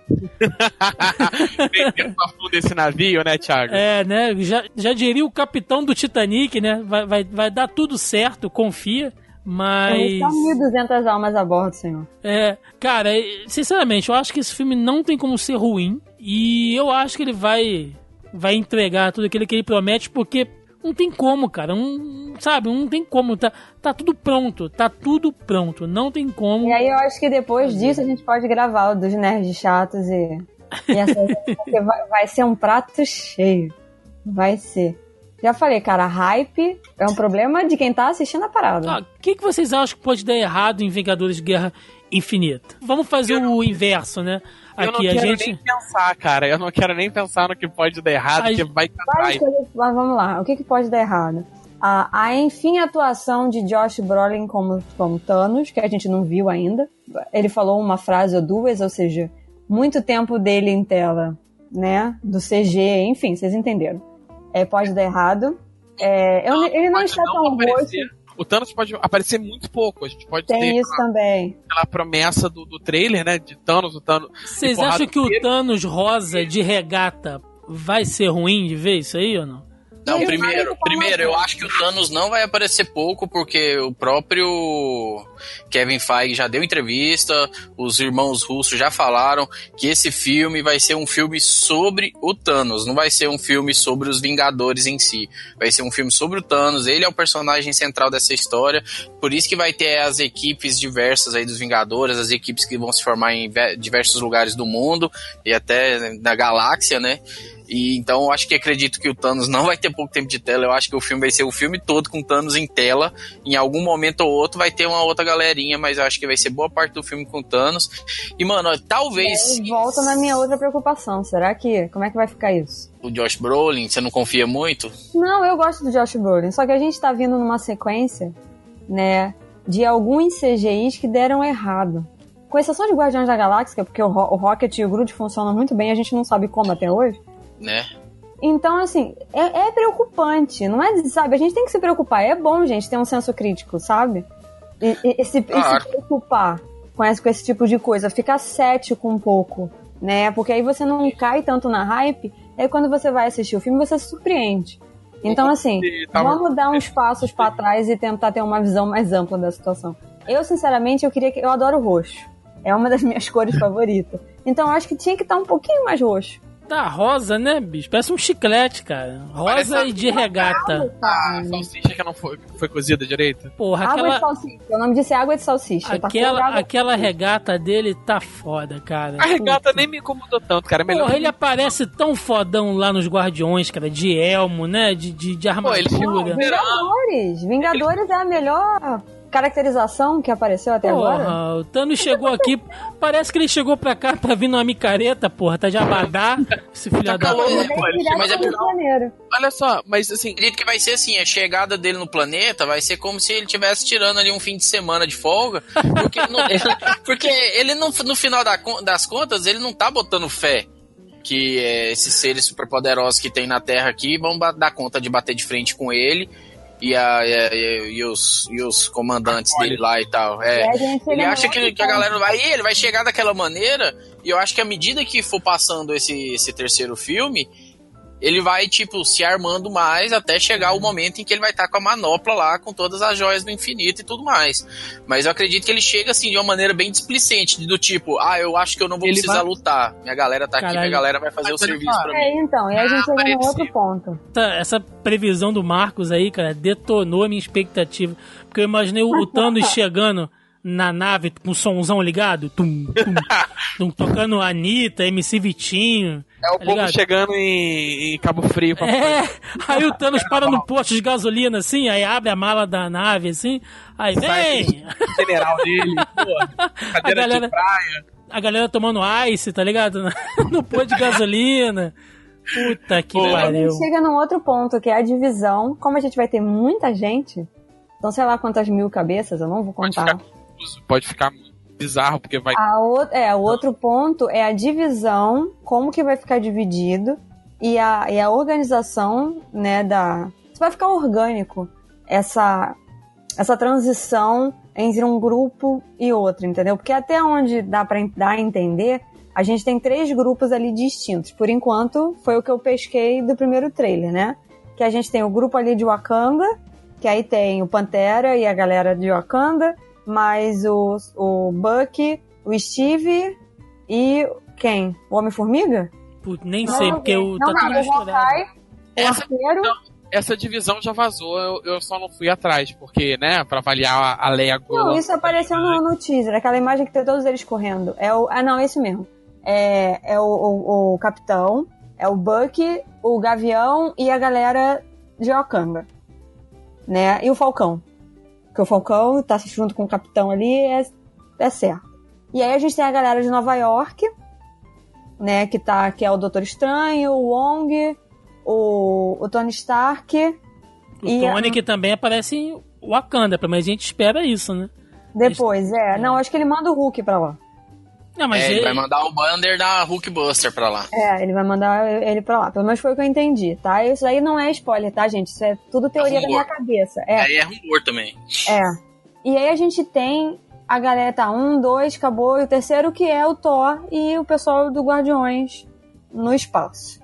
Fundo desse navio, né, Thiago? É, né? Já, já diria o capitão do Titanic, né? Vai, vai, vai dar tudo certo, confia. Mas. São 1.200 almas a bordo, senhor. É, cara, sinceramente, eu acho que esse filme não tem como ser ruim. E eu acho que ele vai vai entregar tudo aquilo que ele promete, porque não tem como, cara. Não, sabe, não tem como. Tá, tá tudo pronto. Tá tudo pronto. Não tem como. E aí eu acho que depois disso a gente pode gravar o dos nerds chatos e. e essa, vai, vai ser um prato cheio. Vai ser. Já falei, cara, hype é um problema de quem tá assistindo a parada. Ah, O que, que vocês acham que pode dar errado em Vingadores Guerra Infinita? Vamos fazer o inverso, né? Eu não Aqui a quero gente. nem pensar, cara. Eu não quero nem pensar no que pode dar errado, A que gente- vai Várias coisas, mas vamos lá, o que, que pode dar errado? A, a enfim atuação de Josh Brolin como, como Thanos, que a gente não viu ainda. Ele falou uma frase ou duas, ou seja, muito tempo dele em tela, né? Do CG, enfim, vocês entenderam. É, pode dar errado. É, eu- ele não Pode está tão roxo. O Thanos pode aparecer muito pouco. A gente pode ter tem isso também. aquela promessa do, do trailer, né? De Thanos, o Thanos. Vocês acham que o. Thanos rosa de regata vai ser ruim de ver isso aí ou não? Não, primeiro, primeiro, eu acho que o Thanos não vai aparecer pouco, porque o próprio Kevin Feige já deu entrevista, os irmãos russos já falaram que esse filme vai ser um filme sobre o Thanos, não vai ser um filme sobre os Vingadores em si. Vai ser um filme sobre o Thanos, ele é o personagem central dessa história, por isso que vai ter as equipes diversas aí dos Vingadores, as equipes que vão se formar em ve- diversos lugares do mundo e até da galáxia, né? E então eu acho que acredito que o Thanos não vai ter pouco tempo de tela. Eu acho que o filme vai ser o filme todo com Thanos em tela. Em algum momento ou outro vai ter uma outra galerinha, mas eu acho que vai ser boa parte do filme com Thanos. E mano, talvez E volta na minha outra preocupação. Será que. Como é que vai ficar isso? o Josh Brolin, você não confia muito? Não, eu gosto do Josh Brolin, só que a gente tá vindo numa sequência, né, de alguns CGIs que deram errado. Com exceção de Guardiões da Galáxia, porque o, Ro- o Rocket e o Groot funcionam muito bem, a gente não sabe como até hoje. Né? Então, assim, é, é preocupante, não é, sabe, a gente tem que se preocupar, é bom, gente, ter um senso crítico, sabe? E, e- e se, e se preocupar com esse, com esse tipo de coisa, ficar cético um pouco, né, porque aí você não cai tanto na hype, aí quando você vai assistir o filme, você se surpreende. Então, assim, vamos dar uns passos pra trás e tentar ter uma visão mais ampla da situação. Eu, sinceramente, eu queria que. Eu adoro roxo. É uma das minhas cores favoritas. Então, eu acho que tinha que estar um pouquinho mais roxo. Tá rosa, né, bicho? Parece um chiclete, cara. Rosa Parece e de regata. A salsicha que não foi, foi cozida direito. Porra, Água de aquela, salsicha. O nome disso é água de salsicha. Tá aquela, água- aquela regata dele tá foda, cara. A regata Puta. nem me incomodou tanto, cara. É melhor Porra, ele aparece tão fodão lá nos Guardiões, cara, de elmo, né? De, de, de Pô, ele armadura. Vingadores. Vingadores é a melhor caracterização que apareceu até agora. Porra, o Thanos chegou aqui, parece que ele chegou pra cá pra vir numa micareta, porra, tá de abadá, esse filho da calor, puta. né? mas é Janeiro. Olha só, mas assim, acredito que vai ser assim, a chegada dele no planeta vai ser como se ele estivesse tirando ali um fim de semana de folga, porque, não- ele, porque ele não- no final da das contas, ele não tá botando fé que é, esses seres superpoderosos que tem na Terra aqui vão dar conta de bater de frente com ele e, a, e, a- e os, e os comandantes dele lá e tal. E É, gente ele acha que, que a galera vai. Ele vai chegar daquela maneira. E eu acho que à medida que for passando esse, esse terceiro filme, ele vai, tipo, se armando mais até chegar o momento em que ele vai estar com a manopla lá, com todas as joias do infinito e tudo mais. Mas eu acredito que ele chega assim de uma maneira bem displicente, do tipo, ah, eu acho que eu não vou Ele precisar vai- lutar. Minha galera tá aqui, Caralho. minha galera vai fazer o Mas ele serviço fala, pra mim. É, então, e aí a gente Ah, chega no parecido. outro ponto. Essa, essa previsão do Marcos aí, cara, detonou a minha expectativa. Porque eu imaginei o, o Thanos chegando na nave com o somzão ligado, tum, tum, tum, tocando Anitta, MC Vitinho. É o tá povo ligado? chegando em, em Cabo Frio pra É, aí o Thanos para no posto de gasolina, assim, aí abre a mala da nave, assim, aí Sai vem! o general dele, pô, cadeira galera- de praia. A galera tomando ice, tá ligado? No posto de gasolina. Puta que E aí a pariu. gente chega num outro ponto, que é a divisão. Como a gente vai ter muita gente, então sei lá quantas mil cabeças, eu não vou Pode contar. ficar confuso, pode ficar bizarro, porque vai. A o- é, o outro ponto é a divisão, como que vai ficar dividido e a, e a organização, né, da... Se vai ficar orgânico essa, essa transição entre um grupo e outro, entendeu? Porque até onde dá en- dar a entender, a gente tem três grupos ali distintos. Por enquanto, foi o que eu pesquei do primeiro trailer, né? Que a gente tem o grupo ali de Wakanda, que aí tem o Pantera e a galera de Wakanda, mais o, o Bucky, o Steve e quem? O Homem-Formiga? Putz, nem sei, porque o não, tá tudo não, o misturado. O Essa- Arqueiro, Essa divisão já vazou, eu, eu só não fui atrás, porque, né, pra avaliar a, a Leia Não, isso apareceu no, no teaser, aquela imagem que tem todos eles correndo. É o, ah, não, é isso mesmo. É, é o, o, o Capitão, é o Bucky, o Gavião e a galera de Wakanda. Né? E o Falcão. Porque o Falcão tá junto com o Capitão ali, é, é certo. E aí a gente tem a galera de Nova York, né? Que, tá, que é o Doutor Estranho, o Wong, o, o Tony Stark. O E a- Tony que também aparece em Wakanda, mas a gente espera isso, né? Depois, é. Não, acho que ele manda o Hulk pra lá. Não, mas É, ele ele- vai mandar o banner da Hulkbuster pra lá. É, ele vai mandar ele pra lá. Pelo menos foi o que eu entendi, tá? Isso aí não é spoiler, tá, gente? Isso é tudo teoria da minha cabeça. É, Aí é rumor também. é. E aí a gente tem a galera, tá? Um, dois, acabou. E o terceiro que é o Thor e o pessoal do Guardiões no espaço.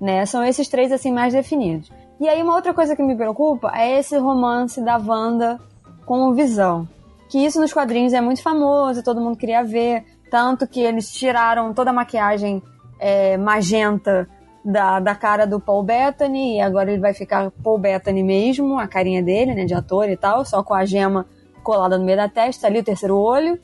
Né? São esses três, assim, mais definidos. E aí uma outra coisa que me preocupa é esse romance da Wanda com o Visão. Que isso nos quadrinhos é muito famoso, todo mundo queria ver. Tanto que eles tiraram toda a maquiagem é, magenta da, da cara do Paul Bettany, e agora ele vai ficar Paul Bettany mesmo, a carinha dele, né, de ator e tal, só com a gema colada no meio da testa, ali o terceiro olho.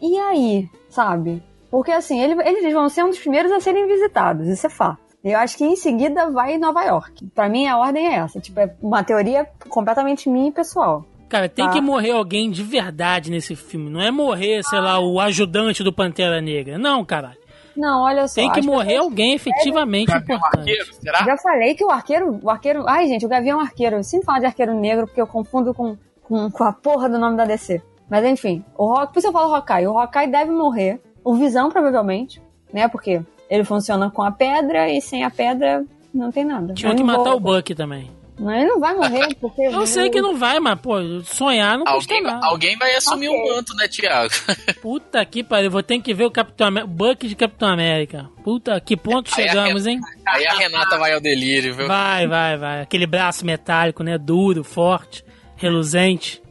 E aí, sabe? Porque assim, ele- eles vão ser um dos primeiros a serem visitados, isso é fato. Eu acho que em seguida vai Nova York. Pra mim a ordem é essa, tipo, é uma teoria completamente minha e pessoal. Cara, tem Tá. que morrer alguém de verdade nesse filme. Não é morrer, sei lá, o ajudante do Pantera Negra. Não, caralho. Não, olha só. Tem que morrer alguém efetivamente Gavião importante. Arqueiro, será? Já falei que o arqueiro, o arqueiro. Ai, gente, o Gavião é um arqueiro. Eu sempre falo de arqueiro negro porque eu confundo com, com, com a porra do nome da DC. Mas enfim, o Rock, por isso eu falo Hawkeye. O Hawkeye deve morrer. O Visão, provavelmente, né? Porque ele funciona com a pedra e sem a pedra não tem nada. Tinha que matar o. Buck também. Não, ele não vai morrer porque. Eu sei que não vai, mas, pô, sonhar não custa Alguém, nada. alguém vai assumir Ok. o manto, né, Thiago? Puta que pariu, vou ter que ver o Capitão América, Buck de Capitão América. Puta, que ponto Aí chegamos, hein? Aí a Renata vai ao delírio, viu? Vai, vai, vai. Aquele braço metálico, né? Duro, forte, reluzente.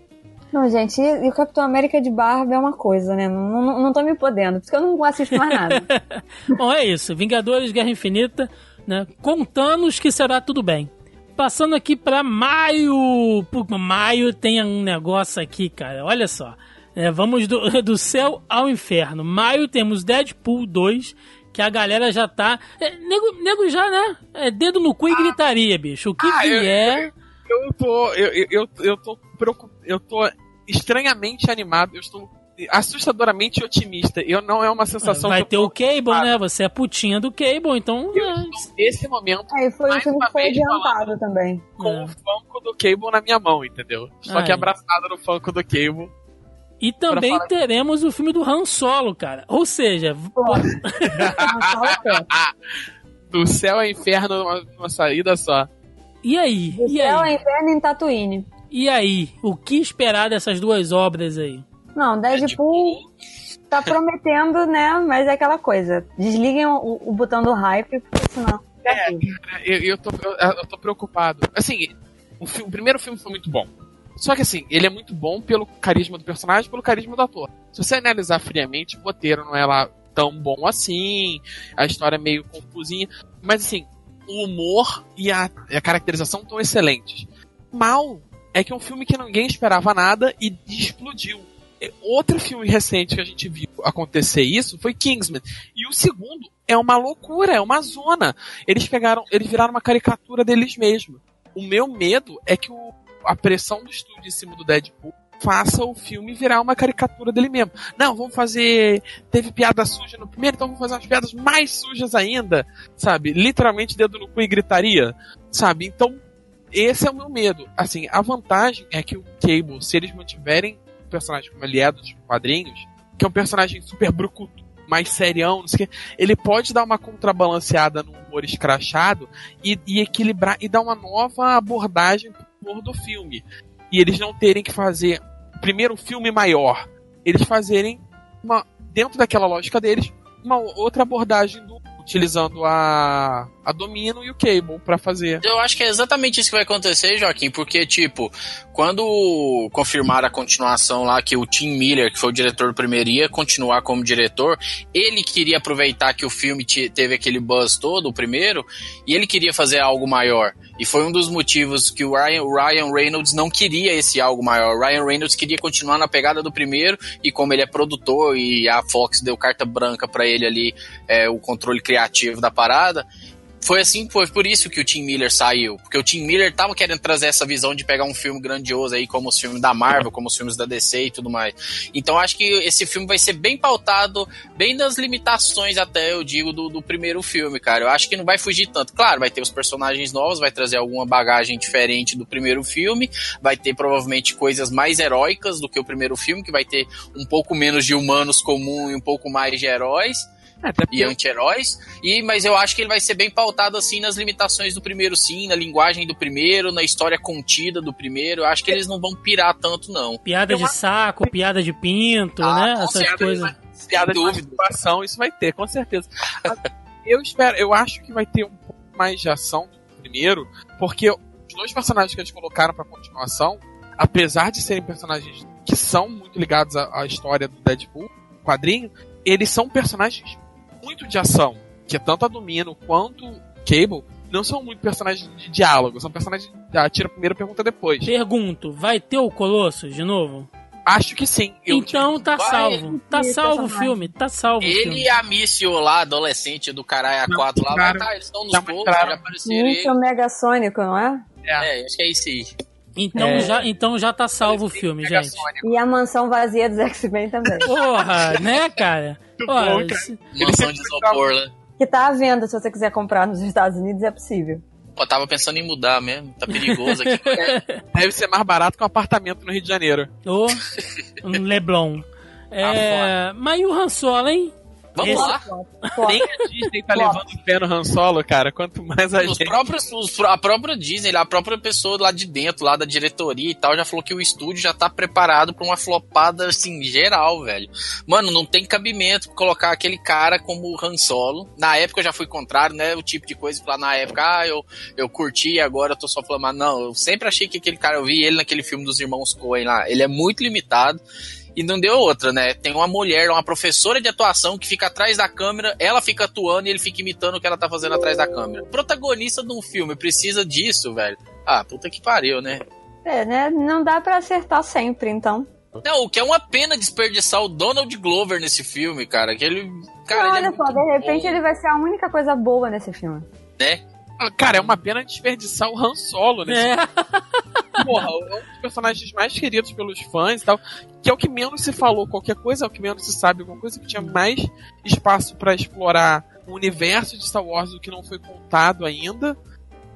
Não, gente, e, o Capitão América de barba é uma coisa, né? Não, não, não tô me podendo, porque eu não assisto mais nada. Bom, é isso. Vingadores Guerra Infinita, né? Contando-os que será tudo bem. Passando aqui pra maio. Maio tem um negócio aqui, cara. Olha só. É, vamos do, do céu ao inferno. Maio temos Deadpool 2, que a galera já tá. É, nego, nego já, né? É dedo no cu e gritaria, bicho. O que Ah, eu- vier. Eu tô. Eu, eu, eu, eu tô preocup... Eu tô estranhamente animado. Eu estou assustadoramente otimista. Eu não é uma sensação Vai que ter eu o Cable, né? Você é putinha do Cable, então. Eu é, estou nesse momento Aí foi um Mais filme uma que foi adiantado também. com É. o Funko do Cable na minha mão, entendeu? Só que Ai. abraçado no Funko do Cable. E também falar- teremos o filme do Han Solo, cara. Ou seja. Do céu ao inferno numa, numa saída só. e aí? Do E céu ao inferno em Tatooine. E aí? O que esperar dessas duas obras aí? Não, Deadpool tá prometendo, né? Mas é aquela coisa. Desliguem o, o botão do hype, porque senão. É, eu, eu, tô, eu, tô preocupado. Assim, o, fi- o primeiro filme foi muito bom. Só que assim, ele é muito bom pelo carisma do personagem, pelo carisma do ator. Se você analisar friamente, o roteiro não é lá tão bom assim, a história é meio confusinha, mas assim, o humor e a, e a caracterização estão excelentes. Mal é que é um filme que ninguém esperava nada e explodiu. É, Outro filme recente que a gente viu acontecer isso foi Kingsman. E o segundo é uma loucura, é uma zona. Eles pegaram, eles viraram uma caricatura deles mesmos. O meu medo é que o- a pressão do estúdio em cima do Deadpool faça o filme virar uma caricatura dele mesmo. Não, vamos fazer. Teve piada suja no primeiro, então vamos fazer umas piadas mais sujas ainda. Sabe? Literalmente dedo no cu e gritaria. Sabe? Então, esse é o meu medo. Assim, a vantagem é que o Cable, se eles mantiverem personagem como ele é dos quadrinhos, que é um personagem super brucutu, mais serião, não sei o que, ele pode dar uma contrabalanceada no humor escrachado e, e equilibrar e dar uma nova abordagem pro humor do filme. E eles não terem que fazer primeiro um filme maior, eles fazerem uma, dentro daquela lógica deles, uma outra abordagem do utilizando a a Domino e o Cable pra fazer. Eu acho que é exatamente isso que vai acontecer, Joaquim, porque, tipo, quando confirmaram a continuação lá, que o Tim Miller, que foi o diretor do primeiro, ia continuar como diretor, ele queria aproveitar que o filme te- teve aquele buzz todo, o primeiro, e ele queria fazer algo maior. E foi um dos motivos que o Ryan, Ryan Reynolds não queria esse algo maior. O Ryan Reynolds queria continuar na pegada do primeiro, e como ele é produtor e a Fox deu carta branca pra ele ali, é, o controle criativo da parada, foi assim, foi por isso que o Tim Miller saiu. Porque o Tim Miller tava querendo trazer essa visão de pegar um filme grandioso aí, como os filmes da Marvel, como os filmes da DC e tudo mais. Então acho que esse filme vai ser bem pautado, bem das limitações, até eu digo, do, do primeiro filme, cara. Eu acho que não vai fugir tanto. Claro, vai ter os personagens novos, vai trazer alguma bagagem diferente do primeiro filme, vai ter provavelmente coisas mais heróicas do que o primeiro filme, que vai ter um pouco menos de humanos comum e um pouco mais de heróis É, e anti-heróis. E mas eu acho que ele vai ser bem pautado assim nas limitações do primeiro sim, na linguagem do primeiro, na história contida do primeiro. Eu acho que eles não vão pirar tanto não. Piada de saco, piada de pinto, Ah, né? Essas coisas. piada de dúvida. masturbação, isso vai ter, com certeza. eu espero, eu acho que vai ter um pouco mais de ação do que o primeiro, porque os dois personagens que eles colocaram pra continuação, apesar de serem personagens que são muito ligados à, à história do Deadpool, quadrinho, eles são personagens muito de ação, que tanto a Domino quanto o Cable não são muito personagens de diálogo, são personagens que atira primeiro e pergunta depois. Pergunto, vai ter o Colossus de novo? Acho que sim. Eu então tá vai- salvo. Tá Esse salvo o filme, tá salvo Ele filme. e a Missy lá, adolescente do caralho A4 lá, vai mostraram- tá, eles estão nos mostraram. já apareceram Isso é o eles. Mega Sônico, não é? É, acho que é isso aí. Então, É. já, então já tá salvo o filme, gente. E a mansão vazia dos X-Men também. Porra, né, cara? Cara. se- Mansão de isopor lá. Que tá à venda, se você quiser comprar nos Estados Unidos, é possível. Pô, tava pensando em mudar mesmo, tá perigoso aqui. Deve ser mais barato que um apartamento no Rio de Janeiro. Ô, um Leblon. É, mas e o Han Solo, hein? Vamos Esse- lá. Pô, Nem a Disney tá levando o pé no Han Solo, cara. Quanto mais a Os gente. próprios, os- a própria Disney, a própria pessoa lá de dentro, lá da diretoria e tal, já falou que o estúdio já tá preparado pra uma flopada, assim, geral, velho. Mano, não tem cabimento colocar aquele cara como Han Solo. Na época já foi contrário, né? O tipo de coisa que lá na época, ah, eu, eu curti e agora eu tô só falando, mas não, eu sempre achei que aquele cara, eu vi ele naquele filme dos irmãos Coen lá, ele é muito limitado. E não deu outra, né? Tem uma mulher, uma professora de atuação que fica atrás da câmera, ela fica atuando e ele fica imitando o que ela tá fazendo atrás da câmera. Protagonista de um filme precisa disso, velho. Ah, puta que pariu, né? É, né? Não dá pra acertar sempre, então. Não, o que é uma pena desperdiçar o Donald Glover nesse filme, cara. Que ele. Cara, ele é Olha só, de repente bom, ele vai ser a única coisa boa nesse filme. né? Cara, é uma pena desperdiçar o Han Solo nesse É. Porra, é um dos personagens mais queridos pelos fãs e tal. Que é o que menos se falou qualquer coisa, é o que menos se sabe alguma coisa, que tinha mais espaço pra explorar o universo de Star Wars do que não foi contado ainda.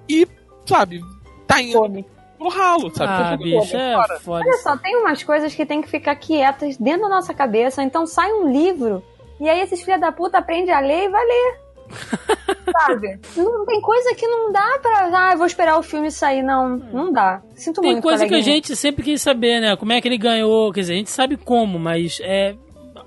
E, sabe, tá indo Fome. pro ralo, sabe? Ah, Tá bicho, é fora. foda. Olha só, tem umas coisas que tem que ficar quietas dentro da nossa cabeça. Então sai um livro e aí esses filha da puta aprendem a ler e vai ler. Sabe? Não tem coisa que não dá pra. Ah, eu vou esperar o filme sair. Não, não dá. Sinto Tem muito. coisa que a gente sempre quis saber, né? Como é que ele ganhou, quer dizer, a gente sabe como, mas é.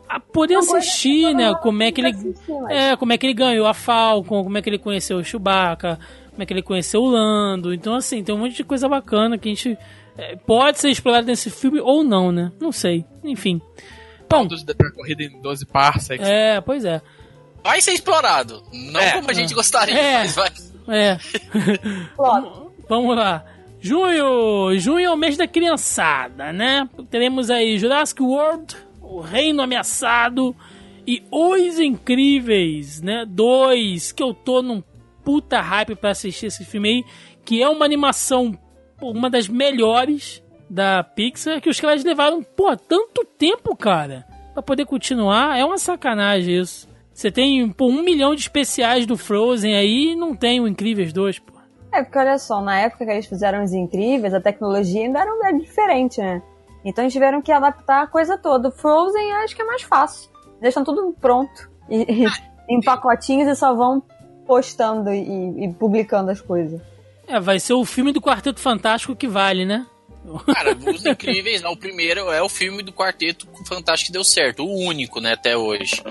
a poder Não, assistir, que né? Como é que ele. assistir, mas- É, como é que ele ganhou a Falcon, como é que ele conheceu o Chewbacca, como é que ele conheceu o Lando. Então, assim, tem um monte de coisa bacana que a gente. é, pode ser explorado nesse filme ou não, né? Não sei. Enfim. Bom, da corrida em 12 parsecs. é, pois é. Vai ser explorado. Não É. como a gente gostaria, É. mas vai. É. Flop. Vamos lá. Junho, junho é o mês da criançada, né? Teremos aí Jurassic World, O Reino Ameaçado e Os Incríveis, né? Dois, que eu tô num puta hype pra assistir esse filme aí, que é uma animação, uma das melhores da Pixar, que os caras levaram, pô, tanto tempo, cara, pra poder continuar. É uma sacanagem isso. Você tem, pô, um milhão de especiais do Frozen aí e não tem o Incríveis 2, pô. É, porque olha só, na época que eles fizeram os incríveis, a tecnologia ainda era diferente, né? Então eles tiveram que adaptar a coisa toda. O Frozen acho que é mais fácil. Deixam tudo pronto. E, e- em pacotinhos e só vão postando e, e publicando as coisas. É, vai ser o filme do Quarteto Fantástico que vale, né? Cara, Os Incríveis, não, o primeiro é o filme do Quarteto Fantástico que deu certo. O único, né, até hoje.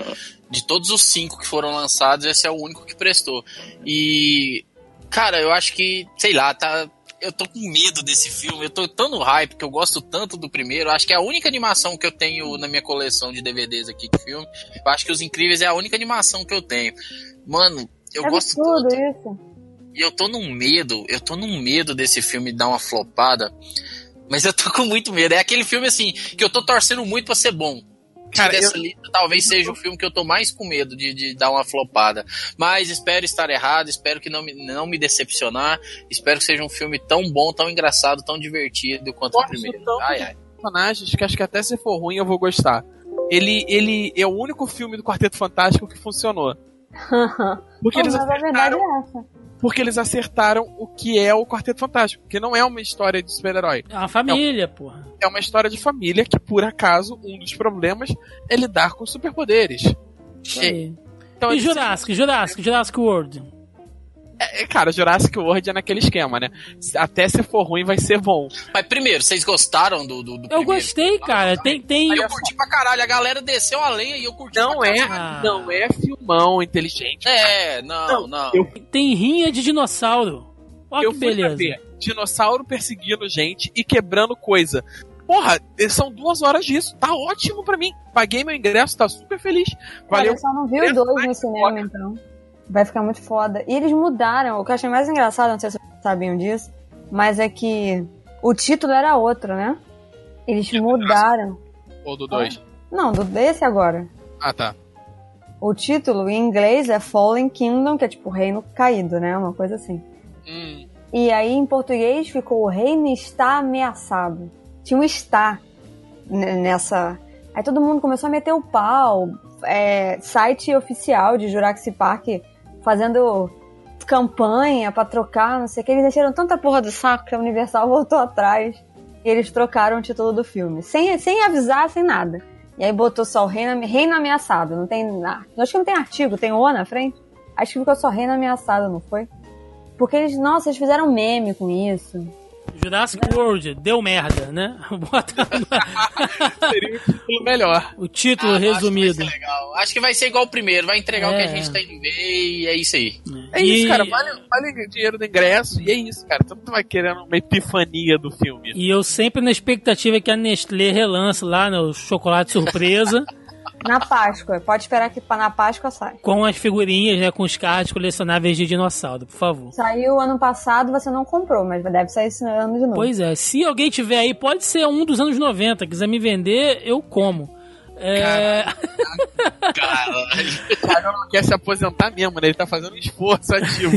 De todos os cinco que foram lançados, esse é o único que prestou. E, cara, eu acho que, sei lá, tá. Eu tô com medo desse filme, eu tô tão no hype que eu gosto tanto do primeiro. Acho que é a única animação que eu tenho na minha coleção de DVDs aqui de filme. Eu acho que Os Incríveis é a única animação que eu tenho. Mano, eu é gosto absurdo tanto. isso. E eu tô num medo, eu tô num medo desse filme dar uma flopada. Mas eu tô com muito medo. É aquele filme assim, que eu tô torcendo muito pra ser bom. Cara, dessa lista talvez seja o filme que eu tô mais com medo de, de dar uma flopada. Mas espero estar errado, espero que não me, não me decepcionar. Espero que seja um filme tão bom, tão engraçado, tão divertido quanto o primeiro. tanto Ai, ai. personagens que acho que até se for ruim eu vou gostar. Ele, ele é o único filme do Quarteto Fantástico que funcionou. Porque eles, Mas a verdade acertaram, é essa. Porque eles acertaram o que é o Quarteto Fantástico. Que não é uma história de super-herói. É uma família, porra. É uma história de família que, por acaso, um dos problemas é lidar com superpoderes. Isso aí. Então, E Jurassic, Jurassic, Jurassic World. É, cara, Jurassic World é naquele esquema, né? Até se for ruim, vai ser bom. Mas primeiro, vocês gostaram do, do, do Eu primeiro? gostei, cara. Tem, tem. Aí eu curti pra caralho. A galera desceu a lenha e eu curti Não pra é, caralho. Ah. não é filmão inteligente. É, não, não. eu- Tem rinha de dinossauro. Olha eu que fui beleza. ver dinossauro perseguindo gente e quebrando coisa. Porra, são duas horas disso. Tá ótimo pra mim. Paguei meu ingresso, tá super feliz. Cara, Valeu. eu só não vi o dois no cinema, então. Vai ficar muito foda. E eles mudaram. O que eu achei mais engraçado, não sei se vocês sabiam disso, mas é que o título era outro, né? Eles mudaram. Ou do dois. Não, do desse agora. Ah, tá. O título em inglês é Fallen Kingdom, que é tipo Reino Caído, né? Uma coisa assim. Hum, E aí em português ficou O Reino está ameaçado. Tinha um está nessa. Aí todo mundo começou a meter o pau. É, site oficial de Jurassic Park fazendo campanha pra trocar, não sei o que. Eles deixaram tanta porra do saco que a Universal voltou atrás. E eles trocaram o título do filme. Sem, sem avisar, sem nada. E aí botou só o reino, reino ameaçado. Não tem. Acho que não tem artigo, tem O na frente. Acho que ficou só reino ameaçado, não foi? Porque eles, nossa, eles fizeram meme com isso. Jurassic World, deu merda, né? Bota Seria um título melhor. o título Ah, acho que resumido. vai ser legal. Acho que vai ser igual o primeiro, vai entregar o que É. a gente tem que ver e é isso aí. É E- isso, cara. Vale, vale dinheiro do ingresso e é isso, cara. Todo mundo vai querendo uma epifania do filme. E eu sempre na expectativa que a Nestlé relance lá no chocolate surpresa, Na Páscoa. Pode esperar que na Páscoa sai. com as figurinhas, né, com os cards colecionáveis de dinossauro, por favor. Saiu ano passado, você não comprou, mas deve sair esse ano de novo. Pois é, se alguém tiver aí, pode ser um dos anos 90, quiser me vender, eu como. É... Caralho. O cara não quer se aposentar mesmo, né? Ele tá fazendo um esforço ativo.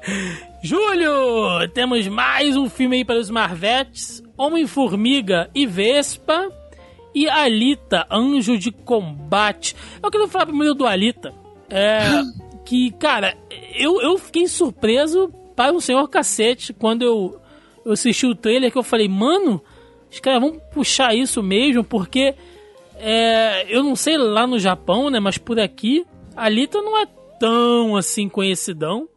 Julho, temos mais um filme aí para os Marvetes, Homem-Formiga e Vespa e Alita, Anjo de Combate. Eu queria falar primeiro do Alita, é, que, cara, eu, eu fiquei surpreso para o senhor cacete quando eu, eu assisti o trailer, que eu falei, mano, os caras vão puxar isso mesmo, porque é, eu não sei lá no Japão, né, mas por aqui, Alita não é tão assim conhecidão.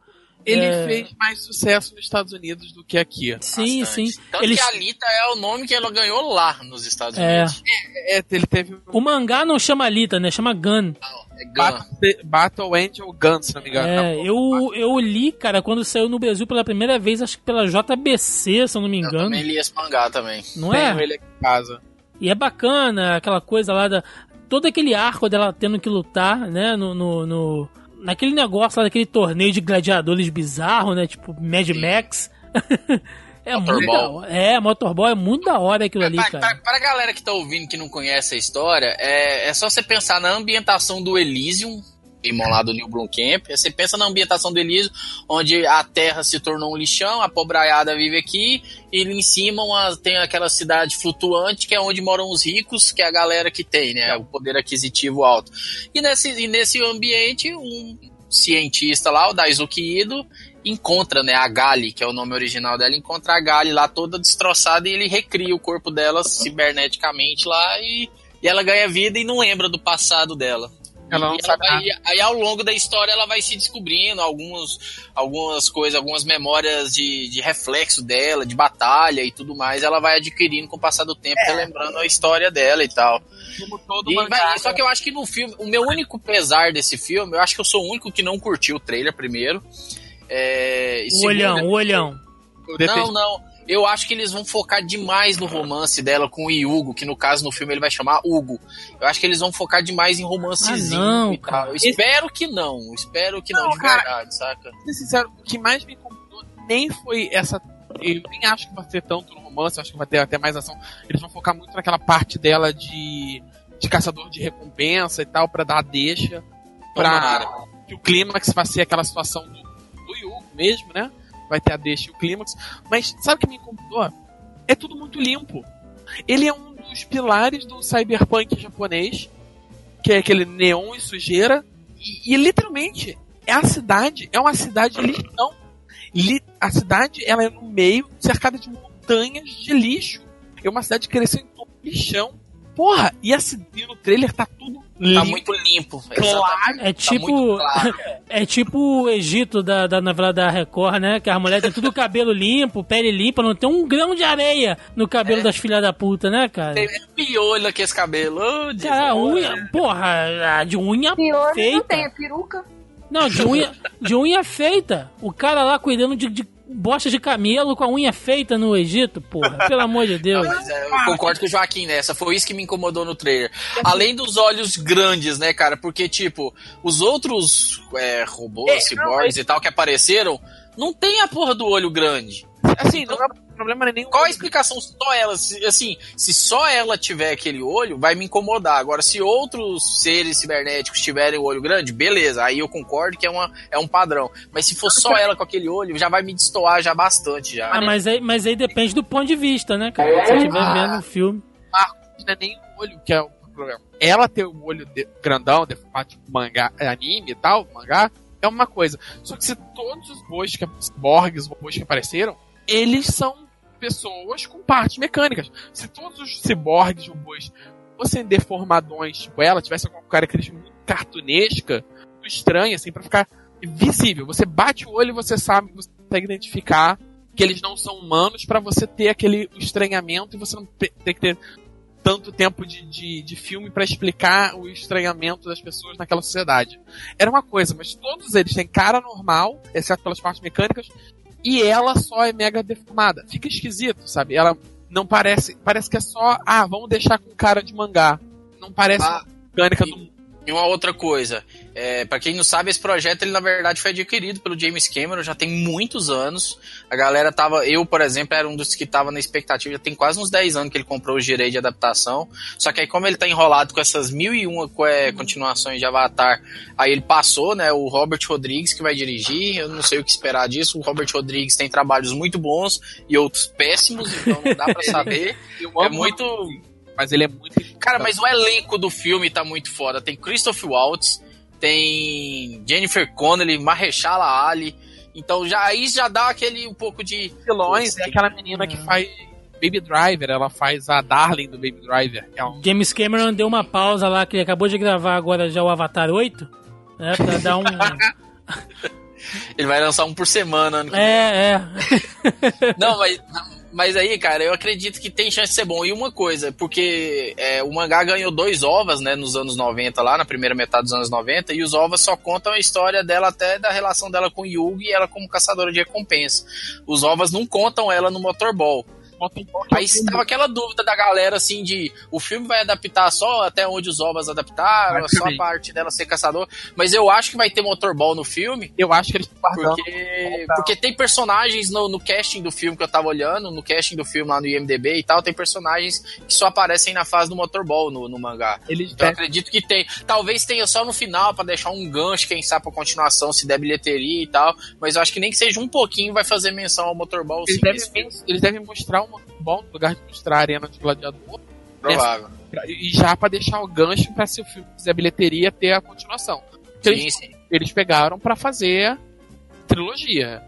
Ele É. fez mais sucesso nos Estados Unidos do que aqui. Sim, Bastante. sim. Tanto Eles, que a Alita é o nome que ela ganhou lá nos Estados É. Unidos. É, ele teve o mangá não chama Alita, né? Chama Gun. É Gun. Battle, Battle Angel Gun, se não me engano. É, eu, eu li, cara, quando saiu no Brasil pela primeira vez, acho que pela JBC, se eu não me Eu engano. também li esse mangá também. Não Tenho é? ele aqui em casa. E é bacana aquela coisa lá da. Todo aquele arco dela tendo que lutar, né? No. no, no- naquele negócio lá daquele torneio de gladiadores bizarro, né? Tipo Mad Max. é muito Motorball. da hora. É, Motorball é muito da hora aquilo ali, Pra, pra, cara. pra galera que tá ouvindo que não conhece a história, é, é só você pensar na ambientação do Elysium, irmão lá do Neil. Aí Você pensa na ambientação do Elysium, onde a terra se tornou um lixão, a pobraiada vive aqui, e ali em cima uma- tem aquela cidade flutuante, que é onde moram os ricos, que é a galera que tem, né? O poder aquisitivo alto. E nesse, e nesse ambiente, um cientista lá, o Daisuke Ido, encontra, né, a Gali, que é o nome original dela, encontra a Gali lá toda destroçada e ele recria o corpo dela ciberneticamente lá e, e ela ganha vida e não lembra do passado dela. Ela não E sabe vai- aí ao longo da história ela vai se descobrindo alguns, algumas coisas, algumas memórias de, de reflexo dela, de batalha e tudo mais, ela vai adquirindo com o passar do tempo, relembrando a história dela e tal. como todo E vai- só que eu acho que no filme, o meu único pesar desse filme, eu acho que eu sou o único que não curtiu o trailer primeiro. É, O segundo, olhão, o olhão. Não, não. Eu acho que eles vão focar demais no romance dela com o Hugo, que no caso no filme ele vai chamar Hugo. Eu acho que eles vão focar demais em romancezinho Ah, não, e tal. cara. Eu espero que não. Espero que não, Não, de cara. verdade, saca? Pra ser sincero, o que mais me incomodou nem foi essa. Eu nem acho que vai ser tanto no romance, eu acho que vai ter até mais ação. Eles vão focar muito naquela parte dela de, de caçador de recompensa e tal, pra dar a deixa. Pra que o clímax vai ser aquela situação do, do Yugo mesmo, né? Vai ter a deixa e o clímax. Mas sabe o que me incomodou? É tudo muito limpo. Ele é um dos pilares do cyberpunk japonês, que é aquele neon e sujeira. E, e literalmente, é a cidade, é uma cidade lixão. Li- a cidade, ela é no meio, cercada de montanhas de lixo. É uma cidade que cresceu em todo lixão. Porra, e, a, e no trailer tá tudo Tá limpo, muito limpo. claro. É Tá tipo. muito claro. É tipo o Egito da, da novela da Record, né? Que as mulheres têm tudo cabelo limpo, pele limpa, não tem um grão de areia no cabelo das filhas da puta, né, cara? Tem piolho aqui esse cabelo. Deus. Cara, unha. Porra, a de unha Pior feita. não tem, é peruca. Não, de unha, de unha feita. O cara lá cuidando de, de bosta de camelo com a unha feita no Egito, porra. Pelo amor de Deus. Mas, é, eu concordo com o Joaquim nessa. Foi isso que me incomodou no trailer. Além dos olhos grandes, né, cara? Porque, tipo, os outros é, robôs, É, ciborgues e tal que apareceram, não tem a porra do olho grande. Assim, não é problema é nenhum. Qual a explicação? Só ela, se- assim, se só ela tiver aquele olho, vai me incomodar. Agora, se outros seres cibernéticos tiverem o olho grande, beleza, aí eu concordo que é, uma, é um padrão. Mas se for só ela com aquele olho, já vai me destoar já bastante já. Ah, mas aí, mas aí depende do ponto de vista, né, cara? Se você estiver vendo o filme. não é nem o olho que é o problema. Ela ter o olho de- grandão, deformado, tipo mangá, é, anime e tal, mangá, é uma coisa. Só que se todos os bois que borgs, robôs que apareceram, eles são pessoas com partes mecânicas. Se todos os ciborgues, robôs fossem deformadões, tipo ela, tivesse alguma característica muito cartunesca, tu estranha, assim, pra ficar visível. Você bate o olho e você sabe, você consegue identificar que eles não são humanos para você ter aquele estranhamento e você não ter que ter tanto tempo de, de, de filme para explicar o estranhamento das pessoas naquela sociedade. Era uma coisa, mas todos eles têm cara normal, exceto pelas partes mecânicas, e ela só é mega deformada. Fica esquisito, sabe? Ela não parece. Parece que é só. Ah, vamos deixar com cara de mangá. Não parece Ah, mecânica do. E uma outra coisa, é, para quem não sabe, esse projeto ele na verdade foi adquirido pelo James Cameron já tem muitos anos. A galera tava, eu por exemplo, era um dos que tava na expectativa, já tem quase uns 10 anos que ele comprou os direitos de adaptação. Só que aí como ele tá enrolado com essas mil e uma é, continuações de Avatar, aí ele passou, né, o Robert Rodrigues que vai dirigir, eu não sei o que esperar disso. O Robert Rodrigues tem trabalhos muito bons e outros péssimos, então não dá pra saber. É muito Mas ele é muito. Cara, mas o elenco do filme tá muito foda. Tem Christoph Waltz, tem Jennifer Connelly, Mahershala Ali. Então já aí já dá aquele um pouco de vilões Putz, é aquela menina que faz Baby Driver, ela faz a Darling do Baby Driver. É um... James Cameron deu uma pausa lá, que ele acabou de gravar agora já o Avatar 8, né? Pra dar um. ele vai lançar um por semana. ano que vem. é, é. Não, mas mas aí, cara, eu acredito que tem chance de ser bom. E uma coisa, porque é, o mangá ganhou dois ovas, né, nos anos 90 lá, na primeira metade dos anos 90, e os ovas só contam a história dela até da relação dela com Yugi e ela como caçadora de recompensa. Os ovas não contam ela no motorball. Aí estava aquela dúvida da galera, assim, de o filme vai adaptar só até onde os ovas adaptaram, só a parte dela ser caçador. Mas eu acho que vai ter motorball no filme, Eu acho que eles guardando. porque, porque tem personagens no, no casting do filme que eu tava olhando, no casting do filme lá no IMDB e tal, tem personagens que só aparecem na fase do motorball no, no mangá. Eles Então eu acredito que tem. Talvez tenha só no final pra deixar um gancho, quem sabe, pra continuação, se der bilheteria e tal. Mas eu acho que nem que seja um pouquinho vai fazer menção ao motorball eles, sim, devem, eles devem mostrar um bom no lugar de mostrar a arena de gladiador. Provável. pra- E já pra deixar o gancho pra se o filme fizer bilheteria ter a continuação. Sim, eles, sim. eles pegaram pra fazer trilogia.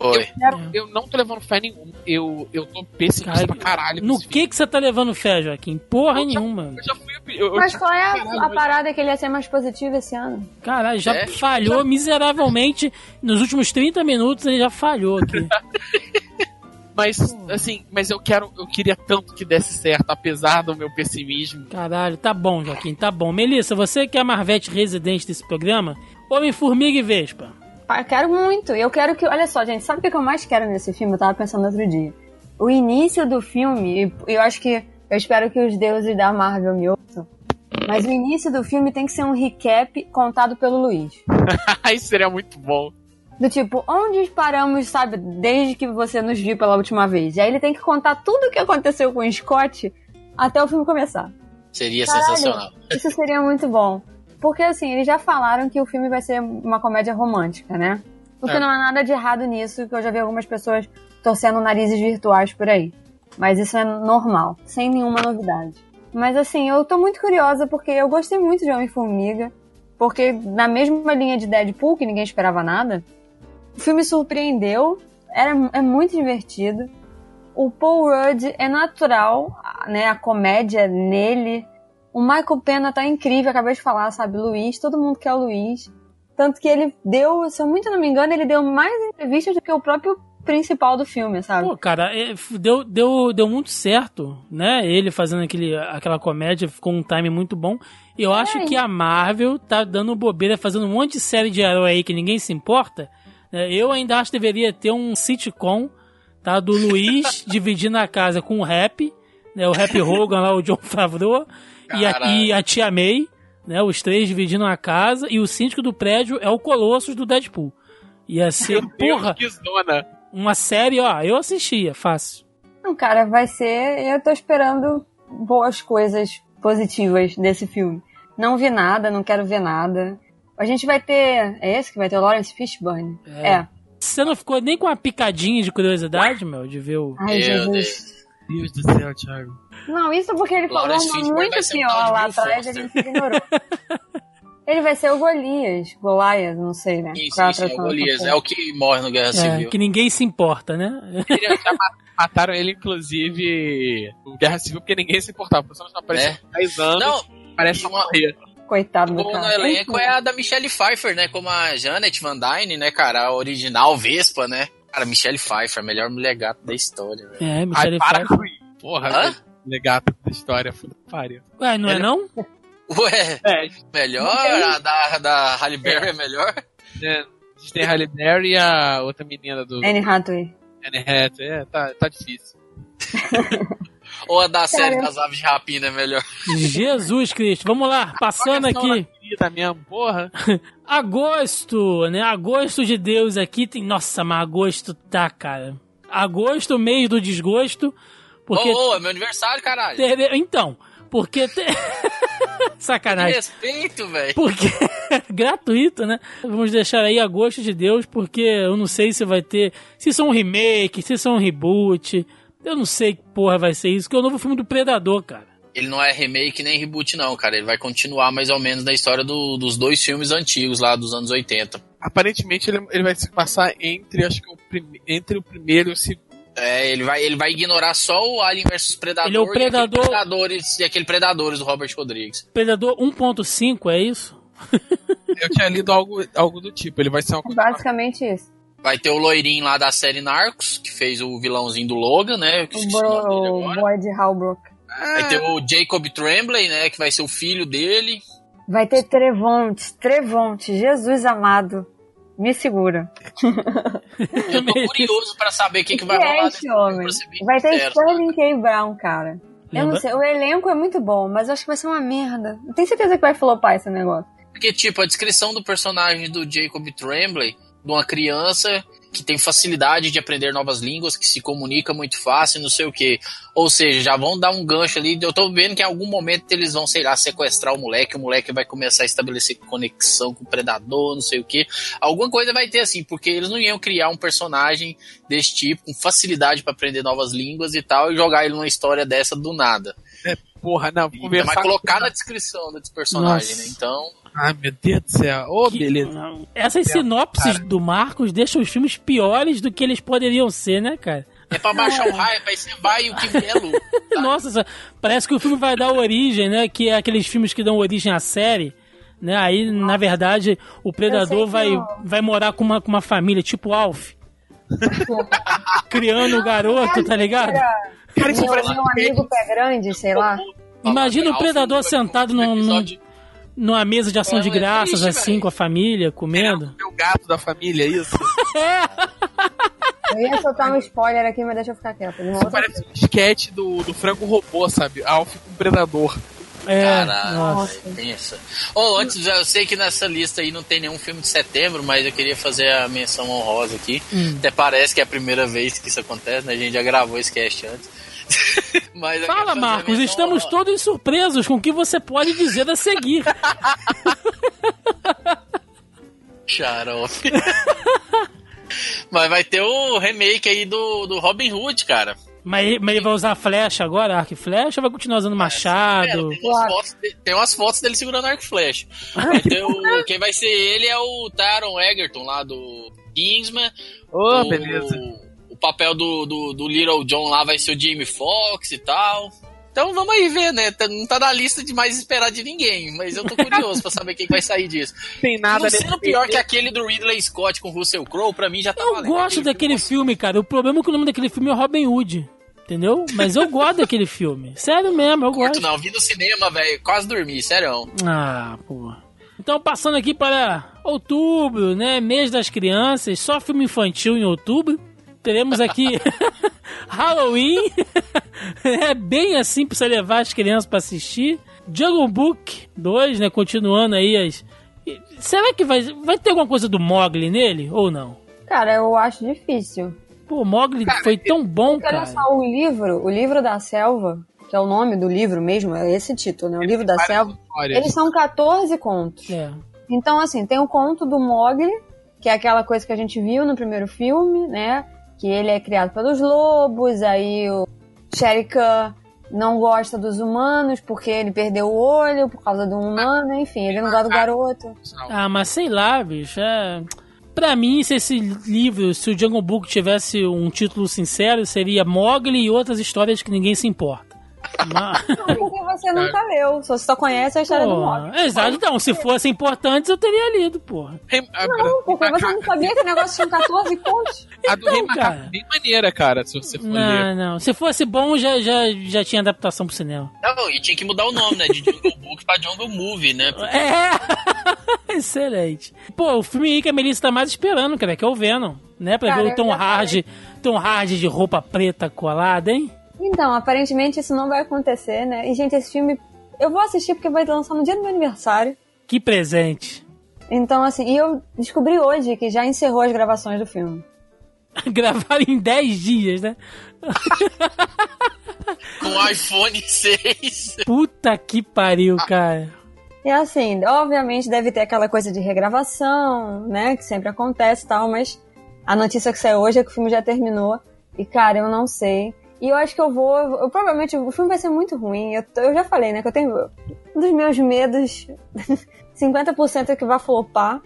Foi. Eu não tô levando fé nenhuma. Eu, eu tô pessimista Cara, pra caralho. No que que você tá levando fé, Joaquim? Porra Eu já- nenhuma. Eu já fui. Eu, eu, Mas qual é a, a parada que ele ia ser mais positivo esse ano? Caralho, já É? falhou miseravelmente. Nos últimos 30 minutos ele já falhou aqui. Mas, assim, mas eu quero. Eu queria tanto que desse certo, apesar do meu pessimismo. Caralho, tá bom, Joaquim, tá bom. Melissa, você que é a Marvete residente desse programa, Homem-Formiga e Vespa. Ah, Eu quero muito. Eu quero que. Olha só, gente, sabe o que eu mais quero nesse filme? Eu tava pensando outro dia. O início do filme, e eu acho que. Eu espero que os deuses da Marvel me ouçam. Mas o início do filme tem que ser um recap contado pelo Luiz. Isso seria muito bom. Do tipo, onde paramos, sabe, desde que você nos viu pela última vez? E aí ele tem que contar tudo o que aconteceu com o Scott até o filme começar. Seria Caralho. sensacional. Isso seria muito bom. Porque, assim, eles já falaram que o filme vai ser uma comédia romântica, né? O que É. não há nada de errado nisso, que eu já vi algumas pessoas torcendo narizes virtuais por aí. Mas isso é normal, sem nenhuma novidade. Mas, assim, eu tô muito curiosa porque eu gostei muito de Homem-Formiga. Porque, na mesma linha de Deadpool, que ninguém esperava nada, o filme surpreendeu, era, é muito divertido. O Paul Rudd é natural, né? A comédia nele. O Michael Pena tá incrível, acabei de falar, sabe? Luiz, todo mundo quer o Luiz. Tanto que ele deu, se eu muito não me engano, ele deu mais entrevistas do que o próprio principal do filme, sabe? Pô, cara, é, deu, deu, deu muito certo, né? Ele fazendo aquele, aquela comédia, ficou um time muito bom. E eu acho que a Marvel tá dando bobeira, fazendo um monte de série de herói aí que ninguém se importa. Né? Eu ainda acho que deveria ter um sitcom, tá? Do Luiz dividindo a casa com o Rap, né? O Rap Hogan lá, o John Favreau e a, e a Tia May, né? Os três dividindo a casa e o síndico do prédio é o Colossus do Deadpool. Ia ser, Meu Deus, porra, que zona. uma série, ó, eu assistia, fácil. Não, cara, vai ser. Eu tô esperando boas coisas positivas desse filme. Não vi nada, não quero ver nada. A gente vai ter. É esse que vai ter o Lawrence Fishburne? É. É. Você não ficou nem com uma picadinha de curiosidade, meu, de ver o. Ai, Meu Jesus. Deus do céu, Thiago. Não, isso porque ele falou Lawrence uma Fishburne vai muito pior de lá atrás e a Foster. gente ignorou. Ele vai ser o Golias, Golias, não sei, né? Qual a sim, sim, é o Golias. É o que morre no Guerra É, Civil. que ninguém se importa, né? Ele mataram ele, inclusive, no Guerra Civil, porque ninguém se importava. O personagem não apareceu há 10 anos, Não, parece uma- morrer. Coitado do Bom no cara. elenco é a da Michelle Pfeiffer, né? Como a Janet Van Dyne, né, cara? A original Vespa, né? Cara, Michelle Pfeiffer, a melhor mulher gata da história, velho. É, Ai, Michelle para Pfeiffer. Porra, Hã? legado da história. Puta pariu. Ué, não é Ele- não? Ué, É, melhor? A da, da Halle Berry é melhor? né, a gente tem a Halle Berry e a outra menina do Anne Hathaway. Anne Hathaway. É, tá, tá difícil. Ou a da série das aves de rapina é melhor? Jesus Cristo. Vamos lá, passando aqui. querida mesmo, porra. Agosto, né? Agosto de Deus aqui tem. Nossa, mas agosto tá, cara. Agosto, mês do desgosto. Porque. Ô, ô, é meu aniversário, caralho. teve- Então, porque. te- Sacanagem. Respeito, velho. Porque gratuito, né? Vamos deixar aí a gosto de Deus, porque eu não sei se vai ter. Se são um remake, se são um reboot. Eu não sei que porra vai ser isso, que é o novo filme do Predador, cara. Ele não é remake nem reboot, não, cara. Ele vai continuar mais ou menos na história do- dos dois filmes antigos lá dos anos 80. Aparentemente ele, ele vai se passar entre, acho que o prime- entre o primeiro e o segundo. É, ele vai, ele vai ignorar só o Alien vs Predador. Ele é o e aquele Predador- Predadores, e aquele Predadores do Robert Rodrigues. Predador 1.5, é isso? Eu tinha lido algo, algo do tipo. Ele vai ser uma coisa. Basicamente isso. Vai ter o loirinho lá da série Narcos, que fez o vilãozinho do Logan, né? Eu O, bro, o agora. boy de Halbrook. Vai ter o Jacob Tremblay, né? Que vai ser o filho dele. Vai ter Trevonte, Trevonte, Jesus amado. Me segura. Eu tô curioso pra saber o que, que vai que rolar é esse homem? Vai ter. Sterling K. Brown, cara. Eu Lembra? não sei, o elenco é muito bom, mas eu acho que vai ser uma merda. Eu tenho certeza que vai flopar esse negócio. Porque, tipo, a descrição do personagem do Jacob Tremblay, de uma criança que tem facilidade de aprender novas línguas, que se comunica muito fácil, não sei o que. Ou seja, já vão dar um gancho ali. Eu tô vendo que em algum momento eles vão, sei lá, sequestrar o moleque, o moleque vai começar a estabelecer conexão com o predador, não sei o que. Alguma coisa vai ter assim, porque eles não iam criar um personagem desse tipo, com facilidade pra aprender novas línguas e tal, e jogar ele numa história dessa do nada. Porra, não, conversar. vai colocar na descrição desse personagem, Nossa. né? Então. Ai, meu Deus do céu. Ô, Que- beleza. Essas sinopses do Marcos deixam os filmes piores do que eles poderiam ser, né, cara? É pra baixar o raio, aí você vai e o que é tá? Nossa, só- parece que o filme vai dar origem, né? Que é aqueles filmes que dão origem à série. Né? Aí, na verdade, o predador vai, eu- vai morar com uma, com uma família, tipo Alf. Criando o garoto, tá ligado? Cara, isso parece meu amigo pé grande, sei lá. Imagina o predador sentado num, num- numa mesa de ação É, de é graças, triste, assim, velho. com a família, comendo. o gato da família, é isso? Eu ia soltar um spoiler aqui, mas deixa eu ficar quieto. Isso outra parece um esquete do, do frango robô, sabe? Alf com predador. É, Caralho, pensa. Ou antes, eu sei que nessa lista aí não tem nenhum filme de setembro, mas eu queria fazer a menção honrosa aqui. Hum. Até parece que é a primeira vez que isso acontece, né? A gente já gravou esse cast antes. Fala, Marcos, menção estamos honrosa. todos surpresos com o que você pode dizer a seguir. Xarope. mas vai ter o remake aí do, do Robin Hood, cara. Mas, mas ele vai usar flecha agora, arco e flecha, ou vai continuar usando É, machado? tem, umas fotos tem umas fotos dele segurando arco e flecha. Vai ter o- quem vai ser ele é o Taron Egerton lá do Kingsman. Ô, o, beleza. O papel do, do, do Little John lá vai ser o Jamie Foxx e tal. Então vamos aí ver, né? Tá- Não tá na lista de mais esperar de ninguém, mas eu tô curioso pra saber quem vai sair disso. Tem nada não sendo pior filme. que aquele do Ridley Scott com Russell Crowe, pra mim já tá Eu valendo. gosto Aquele daquele filme, cara. O problema é que o nome daquele filme é Robin Hood. Entendeu? Mas eu gosto daquele filme. Sério mesmo, eu Curto gosto. não, vi no cinema, velho, quase dormi, sério. Ah, pô. Então, passando aqui para outubro, né? Mês das crianças, só filme infantil em outubro. Teremos aqui Halloween. é bem assim pra você levar as crianças pra assistir. Jungle Book 2, né? Continuando aí as. Será que vai, vai ter alguma coisa do Mogli nele ou não? Cara, eu acho difícil. Pô, Mogli foi tão bom, Porque olha cara. só, o livro, o livro da selva, que é o nome do livro mesmo, é esse título, né? O livro da Várias selva. histórias. Eles são 14 contos. É. Então, assim, tem o conto do Mogli, que é aquela coisa que a gente viu no primeiro filme, né? Que ele é criado pelos lobos, aí o Shere Khan não gosta dos humanos porque ele perdeu o olho por causa um humano, enfim, ele não gosta do garoto. Ah, mas sei lá, bicho. É... Pra mim, se esse livro, se o Jungle Book tivesse um título sincero, seria Mogli e outras histórias que ninguém se importa. Mas... Não, porque você nunca leu, você só conhece a história do Mogli. Pô, exato, então, se fossem importantes, eu teria lido, porra. Não, porque a- você não sabia que o negócio tinha 14 contos. A do Rei Então, Macaco é bem maneira, cara, se você for ler. Não, não. Se fosse bom, já, já, já tinha adaptação pro cinema. Não, e tinha que mudar o nome, né? De Jungle Book pra Jungle Movie, né? É! Excelente. Pô, o filme aí que a Melissa tá mais esperando, cara, que é o Venom. Né? Pra Cara, ver o Tom já Hardy, Tom Hardy de roupa preta colada, hein? Então, aparentemente isso não vai acontecer, né? E, gente, esse filme eu vou assistir porque vai lançar no dia do meu aniversário. Que presente. Então, assim, e eu descobri hoje que já encerrou as gravações do filme. Gravaram em 10 dias, né? Com o iPhone 6. Puta que pariu, cara. E assim, obviamente deve ter aquela coisa de regravação, né? Que sempre acontece e tal, mas a notícia que saiu hoje é que o filme já terminou. E, cara, eu não sei. E eu acho que eu vou. Eu, provavelmente o filme vai ser muito ruim. Eu, eu já falei, né? Que eu tenho. Um dos meus medos. 50% é que vai flopar.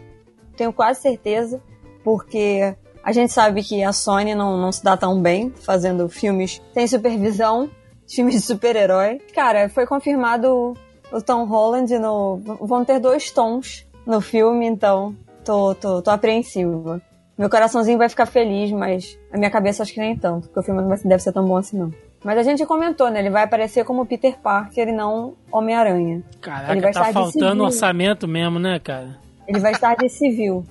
Tenho quase certeza. Porque a gente sabe que a Sony não, não se dá tão bem fazendo filmes sem supervisão, filmes de super-herói. Cara, foi confirmado o Tom Holland no. Vão ter dois tons no filme, então tô, tô, tô apreensiva. Meu coraçãozinho vai ficar feliz, mas a minha cabeça acho que nem tanto, porque o filme não deve ser tão bom assim, não. Mas a gente comentou, né? Ele vai aparecer como Peter Parker e não Homem-Aranha. Ele Caraca, vai tá faltando orçamento mesmo, né, cara? Ele vai estar de civil.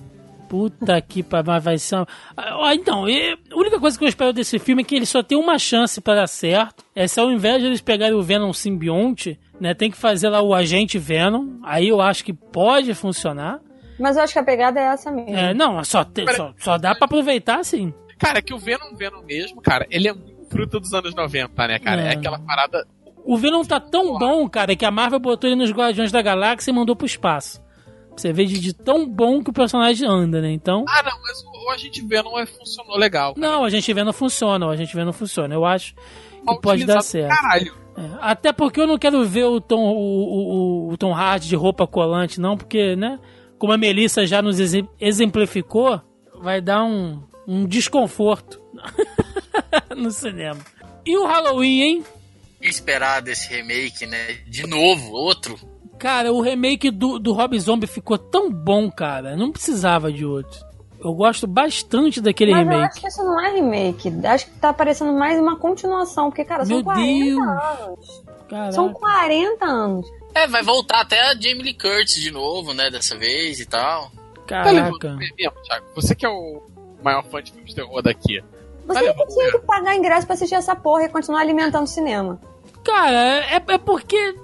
Puta que pariu, mas vai ser. uma- Ah, Então, e- a única coisa que eu espero desse filme é que ele só tem uma chance para dar certo. É se ao invés de eles pegarem o Venom simbionte, né, tem que fazer lá o agente Venom. Aí eu acho que pode funcionar. Mas eu acho que a pegada é essa mesmo. É, não, só, te- só, só dá pra aproveitar assim. Cara, que o Venom, Venom mesmo, cara, ele é muito fruto dos anos 90, né, cara? É, É. aquela parada. O Venom tá tão bom, cara, que a Marvel botou ele nos Guardiões da Galáxia e mandou pro espaço. Você vê de, de tão bom que o personagem anda, né? Então. Ah, não, mas o, o Agente Venom é, funcionou legal. cara. Não, a gente vê não funciona, a gente vê não funciona. Eu acho Mal que pode dar certo. Caralho. É, Até porque eu não quero ver o Tom, o, o, o- o Tom Hardy de roupa colante, não, porque, né? Como a Melissa já nos exe- exemplificou, vai dar um, um desconforto no cinema. E o Halloween, hein? Esperar desse remake, né? De novo, outro. Cara, o remake do, do Rob Zombie ficou tão bom, cara. Não precisava de outro. Eu gosto bastante daquele Mas eu remake. acho que isso não é remake. Acho que tá parecendo mais uma continuação, porque, cara, são Meu 40 Deus. anos. Caraca. São 40 anos. É, vai voltar até a Jamie Lee Curtis de novo, né? Dessa vez e tal. Tá Caraca. mesmo, Thiago. Você que é o maior fã de filmes de terror daqui. Você Olha, não tinha que pagar ingresso pra assistir essa porra e continuar alimentando o cinema. Cara, é, é porque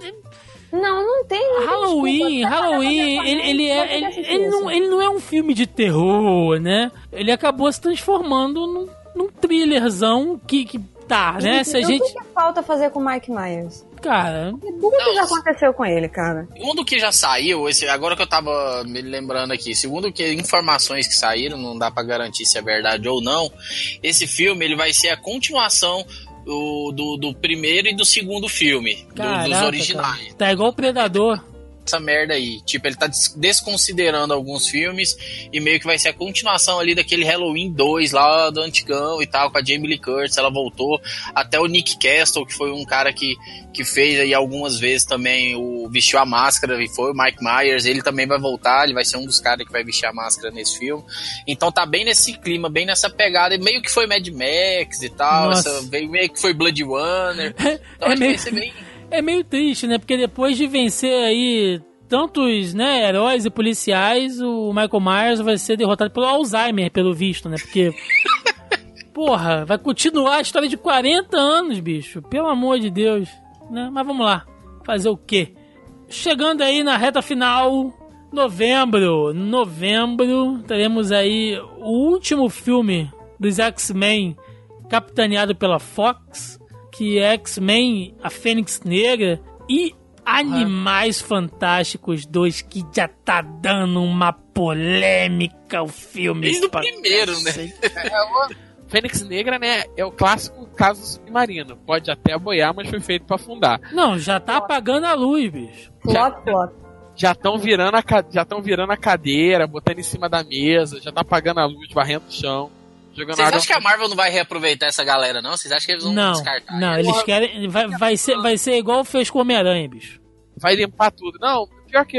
Não, não tem. não Halloween, desculpa. Vai Halloween, ele, ele, é, ele, ele não, ele não é um filme de terror, né? Ele acabou se transformando num, num thrillerzão que, que tá, né? Se a gente. O que, que falta fazer com o Mike Myers? Cara, tudo que já aconteceu com ele, cara. Segundo que já saiu, esse, agora que eu tava me lembrando aqui, segundo que informações que saíram, não dá pra garantir se é verdade ou não, esse filme ele vai ser a continuação do, do, do primeiro e do segundo filme, do- caraca, dos originais. cara. Tá igual o Predador. Essa merda aí. Tipo, ele tá des- desconsiderando alguns filmes e meio que vai ser a continuação ali daquele Halloween 2 lá do antigão e tal, com a Jamie Lee Curtis, ela voltou. Até o Nick Castle, que foi um cara que, que fez aí algumas vezes também o vestiu a máscara e foi o Mike Myers, ele também vai voltar, ele vai ser um dos caras que vai vestir a máscara nesse filme. Então tá bem nesse clima, bem nessa pegada, e meio que foi Mad Max e tal, essa, meio que foi Blood Runner. Então É acho que meio- vai ser bem É meio triste, né? Porque depois de vencer aí tantos, né, heróis e policiais, o Michael Myers vai ser derrotado pelo Alzheimer, pelo visto, né? Porque. Porra, vai continuar a história de 40 anos, bicho. Pelo amor de Deus. Né? Mas vamos lá. Fazer o quê? Chegando aí na reta final, novembro. Novembro, teremos aí o último filme dos X-Men capitaneado pela Fox, que é X-Men, a Fênix Negra e Animais Fantásticos 2, que já tá dando uma polêmica o filme. Desde o primeiro, né? cacete. Fênix Negra, né? É o clássico caso submarino. Pode até boiar, mas foi feito pra afundar. Não, já tá apagando a luz, bicho. Plot, plot. Já estão virando, a já tão virando a cadeira, botando em cima da mesa, já tá apagando a luz, varrendo o chão, Vocês acham que a Marvel não vai reaproveitar essa galera, não? Vocês acham que eles vão Não, descartar? não, eles querem. Vai, vai, ser, vai ser igual fez com o Homem-Aranha, bicho. vai limpar tudo. Não, pior que,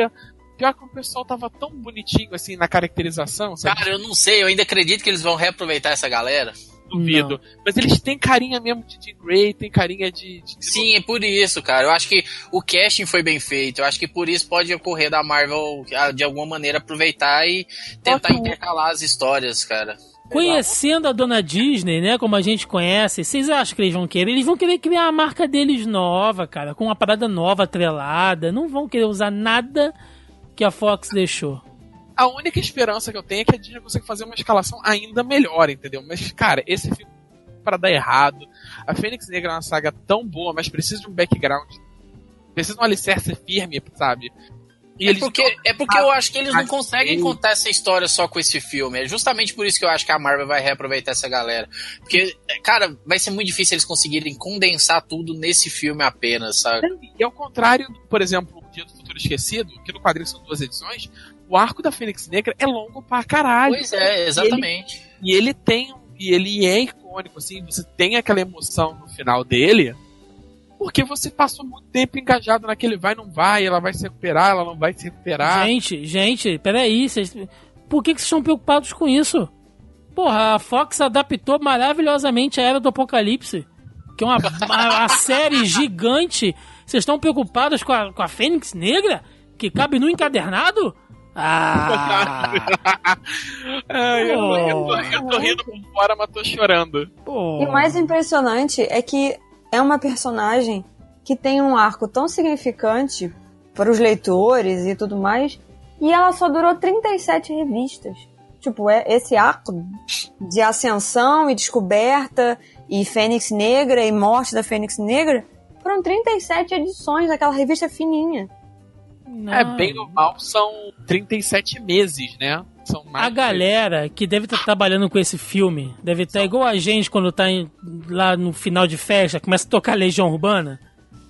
pior que o pessoal tava tão bonitinho assim na caracterização, sabe? Cara, eu não sei, eu ainda acredito que eles vão reaproveitar essa galera. Duvido. Mas eles têm carinha mesmo de Jean Grey, tem carinha de. de- Sim, é por isso, cara. Eu acho que o casting foi bem feito. Eu acho que por isso pode ocorrer da Marvel, de alguma maneira, aproveitar e tentar intercalar as histórias, cara. Conhecendo a dona Disney, né, como a gente conhece, vocês acham que eles vão querer? Eles vão querer criar a marca deles nova, cara, com uma parada nova, atrelada. Não vão querer usar nada que a Fox deixou. A única esperança que eu tenho é que a Disney consiga fazer uma escalação ainda melhor, entendeu? Mas, cara, esse filme para dar errado. A Fênix Negra é uma saga tão boa, mas precisa de um background. Precisa de um alicerce firme, sabe? E É eles porque, é porque eu acho que eles não Ah, conseguem contar essa história só com esse filme. É justamente por isso que eu acho que a Marvel vai reaproveitar essa galera. Porque, cara, vai ser muito difícil eles conseguirem condensar tudo nesse filme apenas, sabe? E ao contrário, por exemplo, o Dia do Futuro Esquecido, que no quadrinho são duas edições, o arco da Fênix Negra é longo pra caralho. Pois é, exatamente. E ele tem. E ele é icônico, assim, você tem aquela emoção no final dele. Porque você passou muito tempo engajado naquele vai, não vai, ela vai se recuperar, ela não vai se recuperar. Gente, gente, peraí, vocês... por que, que vocês estão preocupados com isso? Porra, a Fox adaptou maravilhosamente a Era do Apocalipse, que é uma, uma- uma série gigante. Vocês estão preocupados com a, com a Fênix Negra, que cabe no encadernado? Ah! Ai, eu, tô, eu tô- eu tô rindo por fora, mas tô chorando. pô. E o mais impressionante é que é uma personagem que tem um arco tão significante para os leitores e tudo mais, e ela só durou 37 revistas. Tipo, é esse arco de ascensão e descoberta e Fênix Negra e morte da Fênix Negra foram 37 edições daquela revista fininha. Não. É bem normal, são 37 meses, né? São mais A galera que deve estar trabalhando com esse filme deve estar igual a gente quando tá em- lá no final de festa, começa a tocar Legião Urbana.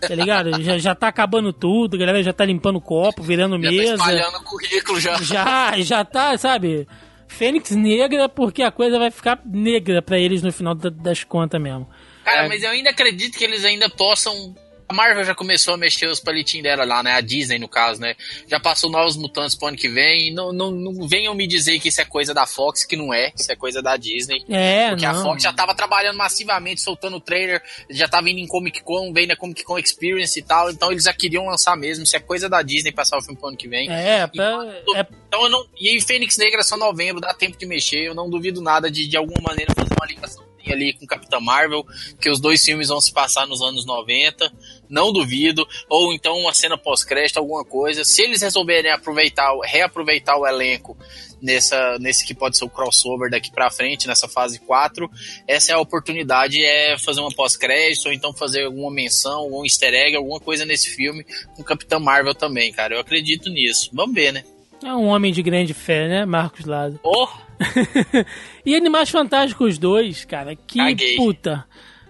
Tá ligado? já, já tá acabando tudo, a galera já tá limpando o copo, virando Já tá mesa. espalhando o currículo já. Já, já tá, sabe? Fênix negra, porque a coisa vai ficar negra pra eles no final da- das contas mesmo. Cara, É. mas eu ainda acredito que eles ainda possam. A Marvel já começou a mexer os palitinhos dela lá, né? A Disney, no caso, né? Já passou novos mutantes pro ano que vem. Não, não, não venham me dizer que isso é coisa da Fox, que não é. Isso é coisa da Disney. É, Porque não. a Fox já tava trabalhando massivamente, soltando o trailer, já tava indo em Comic Con, vem na Comic Con Experience e tal, então eles já queriam lançar mesmo, isso é coisa da Disney passar o filme pro ano que vem. É, pra, é, Então eu não. E aí, Fênix Negra só novembro, dá tempo de mexer, eu não duvido nada de de alguma maneira fazer uma ligação ali com Capitã Marvel, que os dois filmes vão se passar nos anos 90, não duvido, ou então uma cena pós-crédito, alguma coisa. Se eles resolverem aproveitar, reaproveitar o elenco nessa, nesse que pode ser o crossover daqui pra frente, nessa fase 4, essa é a oportunidade, é fazer uma pós-crédito, ou então fazer alguma menção, algum easter egg, alguma coisa nesse filme com Capitã Marvel também, cara. Eu acredito nisso. Vamos ver, né? é um homem de grande fé, né, Marcos Lado? Oh, e Animais Fantásticos 2, cara, que Caguei. puta.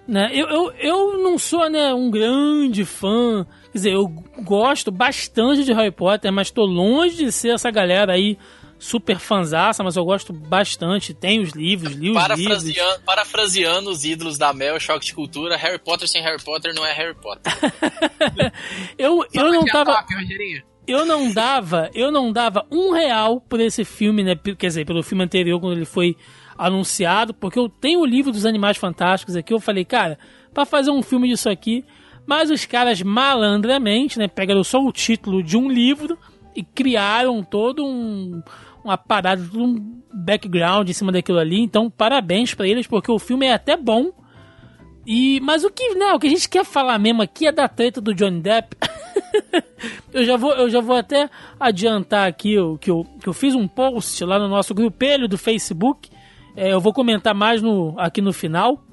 Né? Eu, eu, eu não sou né, um grande fã. Quer dizer, eu gosto bastante de Harry Potter, mas tô longe de ser essa galera aí super fanzaça, mas eu gosto bastante. Tem os livros, li os livros. parafraseando, parafraseando os ídolos da Mel, choque de cultura, Harry Potter sem Harry Potter não é Harry Potter. Eu, eu não tava. Top, Rogerinho. Eu não dava, eu não dava um real por esse filme, né? Quer dizer, pelo filme anterior, quando ele foi anunciado, porque eu tenho o livro dos Animais Fantásticos aqui. Eu falei, cara, pra fazer um filme disso aqui. Mas os caras malandramente, né? Pegaram só o título de um livro e criaram todo um. Uma parada, um background em cima daquilo ali. Então, parabéns pra eles, porque o filme é até bom. E, mas o que, né, o que a gente quer falar mesmo aqui é da treta do Johnny Depp. eu, já vou, eu já vou até adiantar aqui o, que, eu, que eu fiz um post lá no nosso grupelho do Facebook. É, eu vou comentar mais no, aqui no final.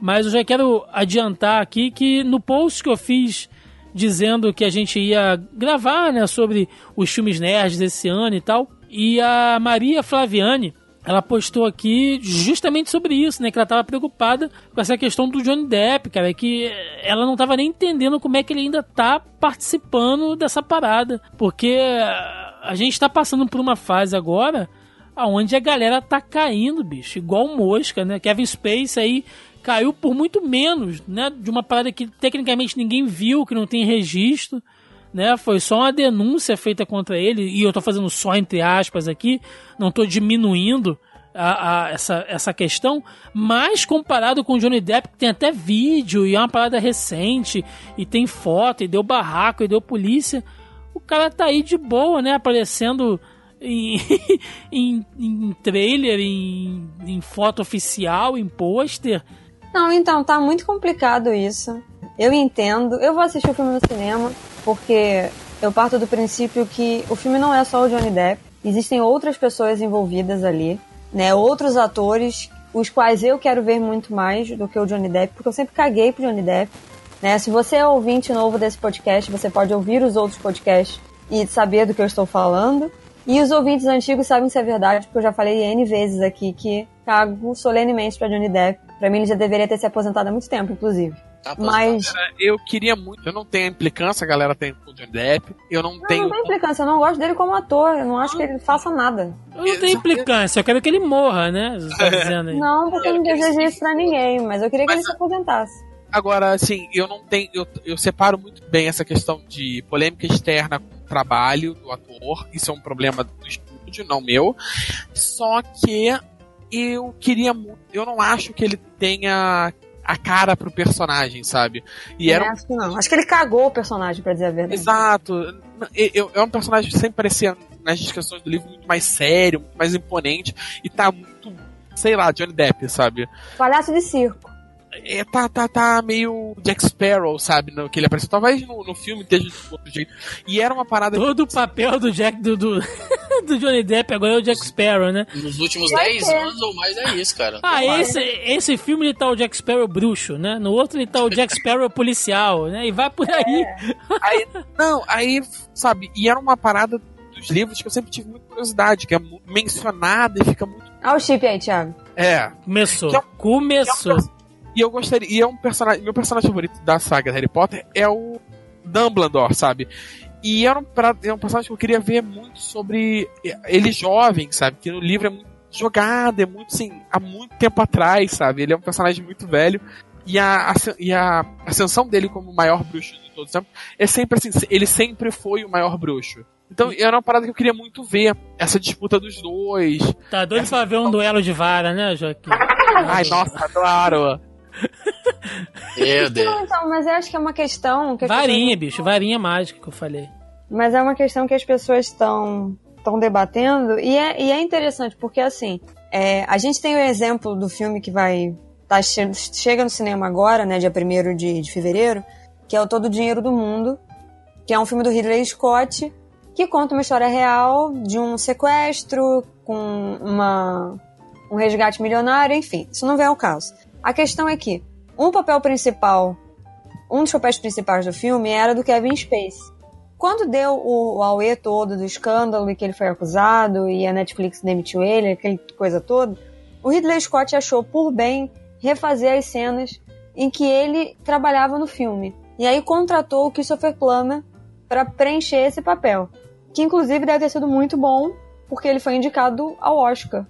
Mas eu já quero adiantar aqui que no post que eu fiz dizendo que a gente ia gravar né, sobre os filmes nerds esse ano e tal. E a Maria Flaviane, ela postou aqui justamente sobre isso, né? Que ela tava preocupada com essa questão do Johnny Depp, cara, que ela não tava nem entendendo como é que ele ainda tá participando dessa parada. Porque a gente tá passando por uma fase agora onde a galera tá caindo, bicho, igual mosca, né? Kevin Space aí caiu por muito menos, né? De uma parada que tecnicamente ninguém viu, que não tem registro né? Foi só uma denúncia feita contra ele, e eu tô fazendo só entre aspas aqui, não tô diminuindo a, a, essa, essa questão, mas comparado com o Johnny Depp, que tem até vídeo, e é uma parada recente, e tem foto, e deu barraco, e deu polícia, o cara tá aí de boa, né? Aparecendo em, em, em trailer, em, em foto oficial, em pôster. Não, então, tá muito complicado isso. Eu entendo. Eu vou assistir o filme no cinema, porque eu parto do princípio que o filme não é só o Johnny Depp. Existem outras pessoas envolvidas ali, né? Outros atores, os quais eu quero ver muito mais do que o Johnny Depp, porque eu sempre caguei pro Johnny Depp. Né? Se você é ouvinte novo desse podcast, você pode ouvir os outros podcasts e saber do que eu estou falando. E os ouvintes antigos sabem se é verdade, porque eu já falei N vezes aqui que cago solenemente pra Johnny Depp. Pra mim, ele já deveria ter se aposentado há muito tempo, inclusive. Tá Mas. Eu queria muito. Eu não tenho a implicância, a galera tem com o Johnny Depp. Eu não, Não, tenho. não tem implicância, eu não gosto dele como ator, eu não acho que ele faça nada. Eu não tenho implicância, eu quero que ele morra, né? Você tá dizendo aí. Não, porque eu não desejo isso pra ninguém, mas eu queria que ele se aposentasse. Agora, assim, eu não tenho. Eu, eu separo muito bem essa questão de polêmica externa com o trabalho do ator. Isso é um problema do estúdio, não meu. Só que eu queria muito. Eu não acho que ele tenha a cara pro personagem, sabe? E era É, acho que não. Acho que ele cagou o personagem, pra dizer a verdade. Exato. Eu- É um personagem que sempre parecia nas descrições do livro muito mais sério, muito mais imponente. E tá muito, sei lá, Johnny Depp, sabe? Palhaço de circo. É, tá, tá, tá meio Jack Sparrow, sabe? No, que ele apareceu. Talvez no, no filme esteja de outro jeito. E era uma parada. Todo o papel do Jack do, do, do Johnny Depp agora é o Jack Sparrow, né? Nos últimos Vai 10 ter. anos ou mais é isso, cara. Ah, esse, esse filme ele tá o Jack Sparrow bruxo, né? No outro ele tá o Jack Sparrow policial, né? E vai por aí. Aí, não, aí, sabe? E era uma parada dos livros que eu sempre tive muita curiosidade, que é mencionada e fica muito. Olha o chip aí, Thiago. É. Começou. É um- Começou. E eu gostaria. E é um personagem. Meu personagem favorito da saga Harry Potter é o Dumbledore, sabe? E era um, pra- é um personagem que eu queria ver muito sobre ele jovem, sabe? Que no livro é muito jogado, é muito assim, há muito tempo atrás, sabe? Ele é um personagem muito velho. E a, asc- e a ascensão dele como o maior bruxo de todos os tempos é sempre assim, ele sempre foi o maior bruxo. Então era uma parada que eu queria muito ver, essa disputa dos dois. Tá doido pra ver um duelo de vara, né, Joaquim? Ai, nossa, claro! Meu Deus. Não, então, mas eu acho que é uma questão que as Varinha, bicho, varinha mágica que eu falei. Mas é uma questão que as pessoas estão estão debatendo e é, e é interessante porque assim é, a gente tem o exemplo do filme que vai tá, che- chega no cinema agora, né, dia 1 de, de fevereiro, que é o Todo o Dinheiro do Mundo, que é um filme do Ridley Scott que conta uma história real de um sequestro com uma um resgate milionário, enfim, isso não vem ao caso. A questão é que um papel principal, um dos papéis principais do filme era do Kevin Spacey. Quando deu o, o auê todo do escândalo e que ele foi acusado e a Netflix demitiu ele, aquela coisa toda, o Ridley Scott achou por bem refazer as cenas em que ele trabalhava no filme. E aí contratou o Christopher Plummer para preencher esse papel, que inclusive deve ter sido muito bom, porque ele foi indicado ao Oscar,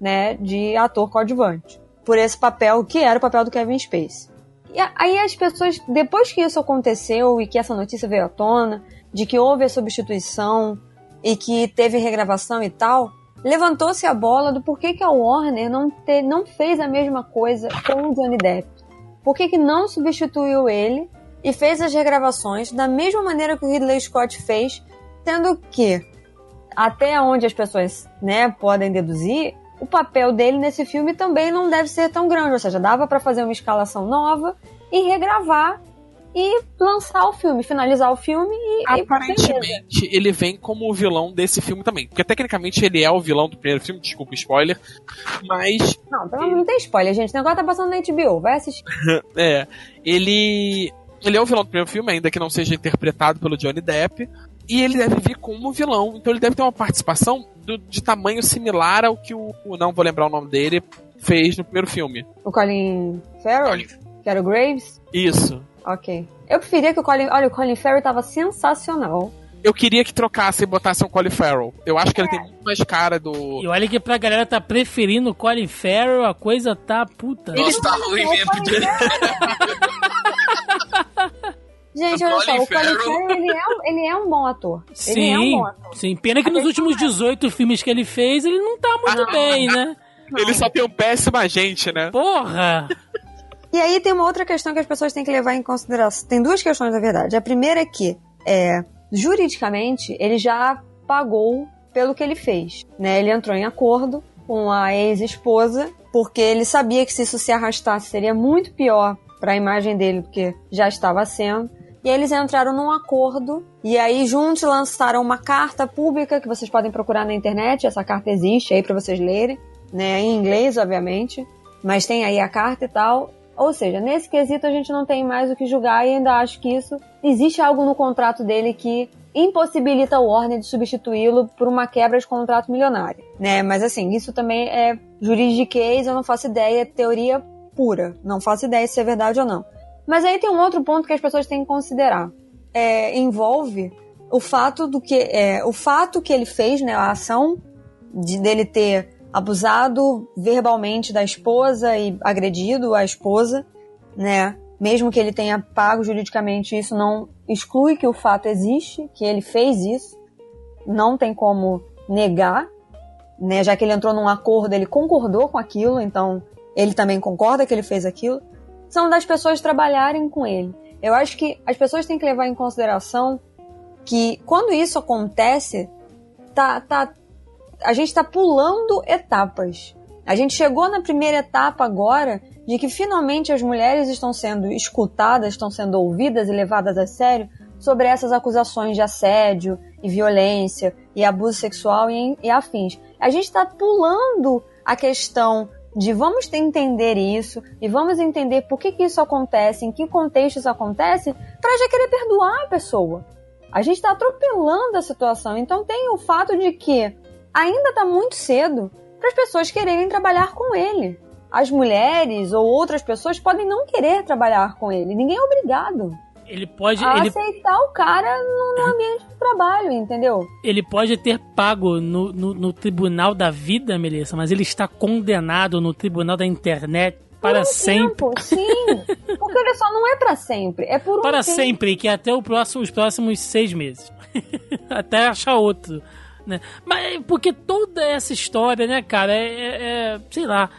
né, de ator coadjuvante, por esse papel que era o papel do Kevin Spacey. E aí as pessoas, depois que isso aconteceu e que essa notícia veio à tona, de que houve a substituição e que teve regravação e tal, levantou-se a bola do porquê que a Warner não, te- não fez a mesma coisa com o Johnny Depp. Por que, que não substituiu ele e fez as regravações da mesma maneira que o Ridley Scott fez, sendo que, até onde as pessoas né, podem deduzir, o papel dele nesse filme também não deve ser tão grande, ou seja, dava para fazer uma escalação nova e regravar e lançar o filme, finalizar o filme e. e. Aparentemente, ele vem como o vilão desse filme também. Porque tecnicamente ele é o vilão do primeiro filme, desculpa o spoiler. Mas, Não, pelo amor não tem spoiler, gente. O negócio tá passando na HBO, vai assistir. é. Ele. Ele é o vilão do primeiro filme, ainda que não seja interpretado pelo Johnny Depp. E ele deve vir como vilão, então ele deve ter uma participação do- de tamanho similar ao que o, o- não vou lembrar o nome dele, fez no primeiro filme. O Colin Farrell? Colin. Que era o Graves? Isso. Ok. Eu preferia que o Colin... Olha, o Colin Farrell tava sensacional. Eu queria que trocasse e botasse um Colin Farrell. Eu acho que ele tem muito mais cara do. E olha que pra galera tá preferindo o Colin Farrell, a coisa tá puta. Nossa, tá ruim mesmo. Gente, olha só, o Colin Farrell- ele é, um- ele é um bom ator. Ele é um Sim, bom ator. sim. Pena que nos últimos 18 filmes que ele fez, ele não tá muito bem, né? Ele só tem um péssimo agente, né? Porra! E aí tem uma outra questão que as pessoas têm que levar em consideração. Tem duas questões, na verdade. A primeira é que, é, juridicamente, ele já pagou pelo que ele fez. Né? Ele entrou em acordo com a ex-esposa, porque ele sabia que se isso se arrastasse seria muito pior para a imagem dele do que já estava sendo. E eles entraram num acordo e aí juntos lançaram uma carta pública que vocês podem procurar na internet. Essa carta existe aí para vocês lerem, né? Em inglês, obviamente, mas tem aí a carta e tal. Ou seja, nesse quesito a gente não tem mais o que julgar e ainda acho que isso existe algo no contrato dele que impossibilita o Warner de substituí-lo por uma quebra de contrato milionário, né? Mas assim, isso também é juridiquês, eu não faço ideia, é teoria pura, não faço ideia se é verdade ou não. Mas aí tem um outro ponto que as pessoas têm que considerar. É, envolve o fato do que é, o fato que ele fez, né, a ação de, dele ter abusado verbalmente da esposa e agredido a esposa, né? Mesmo que ele tenha pago juridicamente isso, não exclui que o fato existe, que ele fez isso. Não tem como negar, né? Já que ele entrou num acordo, ele concordou com aquilo, então ele também concorda que ele fez aquilo. São das pessoas trabalharem com ele. Eu acho que as pessoas têm que levar em consideração que quando isso acontece, tá, tá, a gente está pulando etapas. A gente chegou na primeira etapa agora de que finalmente as mulheres estão sendo escutadas, estão sendo ouvidas e levadas a sério sobre essas acusações de assédio e violência e abuso sexual e, e afins. A gente está pulando a questão de vamos entender isso e vamos entender por que, que isso acontece, em que contexto isso acontece, para já querer perdoar a pessoa. A gente está atropelando a situação. Então tem o fato de que ainda está muito cedo para as pessoas quererem trabalhar com ele. As mulheres ou outras pessoas podem não querer trabalhar com ele. Ninguém é obrigado Ele pode, a ele, aceitar o cara no, no ambiente de trabalho, entendeu? ele pode ter pago no, no, no tribunal da vida, Melissa, mas ele está condenado no tribunal da internet para Por um sempre. tempo, sim. Porque olha só, não é para sempre. É por um Para tempo. sempre, que é até o próximo, os próximos seis meses. até achar outro. Né? Mas porque toda essa história, né, cara, é, é- é, sei lá,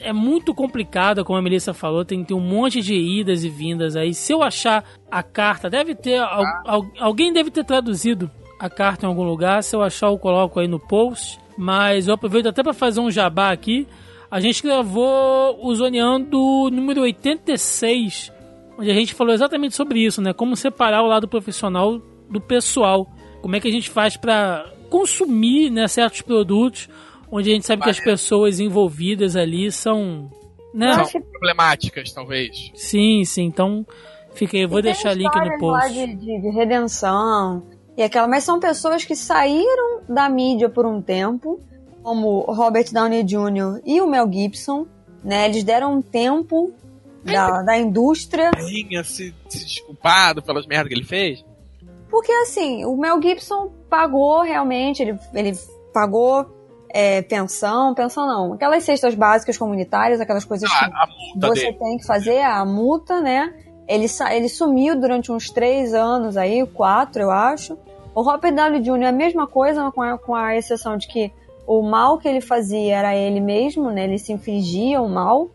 é muito complicada, como a Melissa falou, tem, tem um monte de idas e vindas aí. Se eu achar a carta, deve ter. al- al- alguém deve ter traduzido a carta em algum lugar. Se eu achar, eu coloco aí no post. Mas eu aproveito até para fazer um jabá aqui. A gente gravou o Zoneando número 86, onde a gente falou exatamente sobre isso, né? Como separar o lado profissional do pessoal. Como é que a gente faz para consumir né, certos produtos, onde a gente sabe que as pessoas envolvidas ali são. Né? São problemáticas, talvez. Sim, sim. Então, fica aí. Eu vou E tem deixar link no post. de, de- de redenção e aquela, mas são pessoas que saíram da mídia por um tempo, como Robert Downey Jr. e o Mel Gibson, né? Eles deram um tempo da, da indústria, se, se desculpado pelas merdas que ele fez. porque assim, o Mel Gibson pagou realmente, ele, ele pagou é, pensão, pensão não, aquelas cestas básicas comunitárias, aquelas coisas que Ah, multa você dele. tem que fazer a multa, né? Ele, ele sumiu durante uns três anos aí, quatro, eu acho. O Robert Downey Jr. é a mesma coisa, com a, com a exceção de que o mal que ele fazia era ele mesmo, né? Ele se infligia o mal.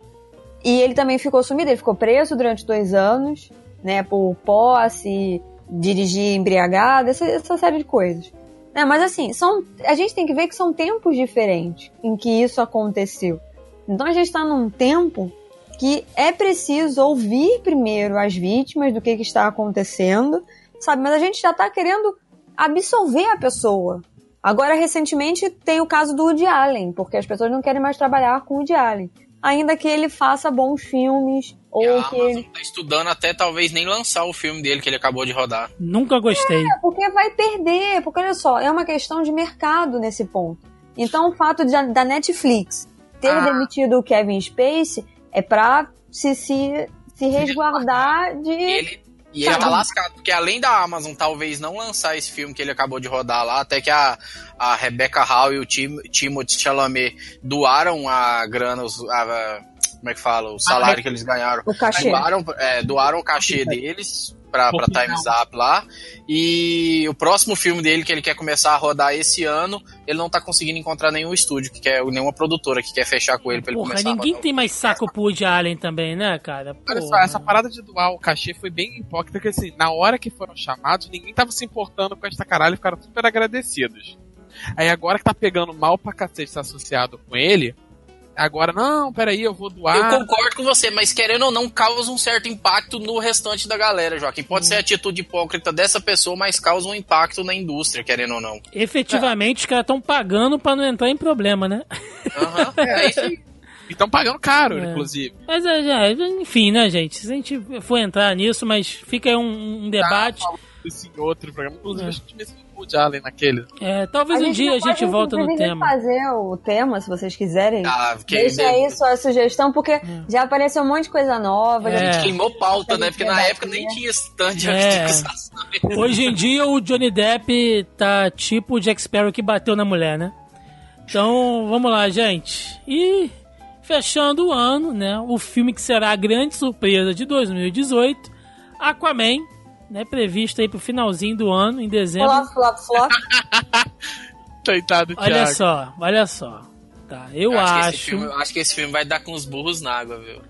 E ele também ficou sumido, ele ficou preso durante dois anos, né? Por posse, dirigir embriagado, essa, essa série de coisas. Né, mas assim, são, a gente tem que ver que são tempos diferentes em que isso aconteceu. Então a gente está num tempo que é preciso ouvir primeiro as vítimas do que, que está acontecendo, sabe? Mas a gente já está querendo absolver a pessoa. Agora, recentemente, tem o caso do Woody Allen, porque as pessoas não querem mais trabalhar com o Woody Allen. Ainda que ele faça bons filmes, a ou que ele... tá estudando até talvez nem lançar o filme dele que ele acabou de rodar. Nunca gostei. É, porque vai perder, porque olha só, é uma questão de mercado nesse ponto. Então o fato de, da Netflix ter Ah. demitido o Kevin Space é pra se, se, se resguardar de... Ele, e ele tá lascado, porque além da Amazon talvez não lançar esse filme que ele acabou de rodar lá, até que a, a Rebecca Hall e o Tim, Timothée Chalamet doaram a grana, os- a- como é que fala, o salário que eles ganharam. O cachê. Doaram, é, doaram o cachê deles pra, pra. Time's Up lá. E o próximo filme dele, que ele quer começar a rodar esse ano, ele não tá conseguindo encontrar nenhum estúdio, que quer, nenhuma produtora que quer fechar com ele pra ele Porra, começar a ninguém rodar. tem mais saco pro Woody Allen também, né, cara? Olha só, Porra. essa parada de doar o cachê foi bem hipócrita, porque assim, na hora que foram chamados, ninguém tava se importando com esta caralho e ficaram super agradecidos. Aí agora que tá pegando mal pra cacete estar associado com ele, agora, não, peraí, eu vou Eu doar. concordo com você, mas querendo ou não, causa um certo impacto no restante da galera, Joaquim. Pode ser a atitude hipócrita dessa pessoa, mas causa um impacto na indústria, querendo ou não. Efetivamente, os caras estão pagando pra não entrar em problema, né? Aham, é isso aí. E estão pagando caro, É. inclusive. Mas, é, enfim, né, gente? Se a gente for entrar nisso, mas fica aí um, um debate. Isso em outro programa. Inclusive, É. a gente mencionou o Woody Allen naquele. É, talvez um dia a gente volta no tema. fazer o tema, se vocês quiserem. Ah, Deixa aí sua sugestão, porque já apareceu um monte de coisa nova. É. a gente queimou pauta, né? Porque na É. época nem tinha stand de É. Hoje em dia o Johnny Depp tá tipo o Jack Sparrow que bateu na mulher, né? Então, vamos lá, gente. E fechando o ano, né? O filme que será a grande surpresa de 2018, Aquaman, né? Previsto aí pro finalzinho do ano, em dezembro. Flop, flop, flop. Coitado, Olha Thiago. só, olha só. Tá, eu, Eu acho, acho. Que esse filme, eu acho que esse filme vai dar com os burros na água, viu?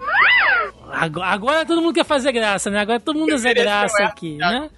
Agora, agora todo mundo quer fazer graça, né? Agora todo mundo quer fazer graça aqui, né?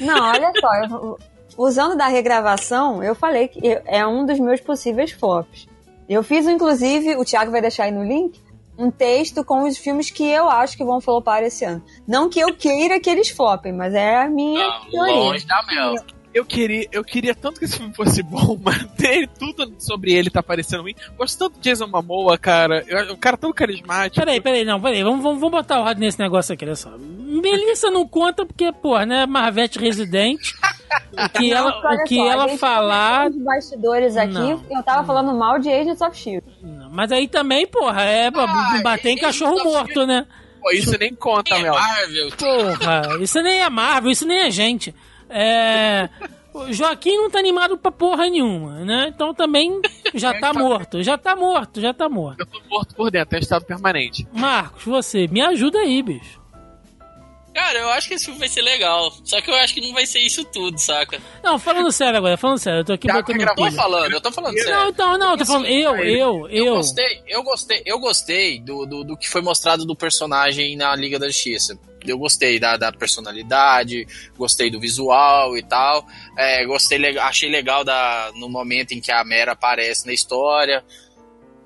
Não, olha só, eu- usando da regravação, eu falei que é um dos meus possíveis flops. Eu fiz, inclusive, o Thiago vai deixar aí no link, um texto com os filmes que eu acho que vão flopar esse ano. Não que eu queira que eles flopem, mas é a minha Não, teoria. longe da mel. Eu queria, eu queria tanto que esse filme fosse bom, mas ter tudo sobre ele tá parecendo ruim. Gosto tanto de Jason Momoa, cara. Um cara tão carismático. Peraí, peraí, não, peraí. Vamos, vamos, vamos botar o rádio nesse negócio aqui, olha só. Melissa não conta porque, pô, né? Marvete residente. O que ela, Não, o que só, a ela gente falar. Os bastidores aqui, Não. eu tava falando mal de Agents of S.H.I.E.L.D. Não, Mas aí também, porra, é pra Ah, bater em é- cachorro é- morto, né? Pô, isso nem conta, É Mel. Marvel. Porra, isso nem é Marvel, isso nem é gente. É. o Joaquim não tá animado pra porra nenhuma, né? Então também já tá morto, já tá morto, já tá morto. Eu tô morto por dentro, é estado permanente. Marcos, você, me ajuda aí, bicho. Cara, eu acho que esse filme vai ser legal. Só que eu acho que não vai ser isso tudo, saca? Não, falando sério agora, falando sério, eu tô aqui Já botando gravou Tô falando, eu tô falando sério. Não, então, não, eu tô falando, eu, eu, Eu eu. gostei, eu gostei, eu gostei do, do, do que foi mostrado do personagem na Liga da Justiça. Eu gostei da, da personalidade, gostei do visual e tal. É, gostei, achei legal da, no momento em que a Mera aparece na história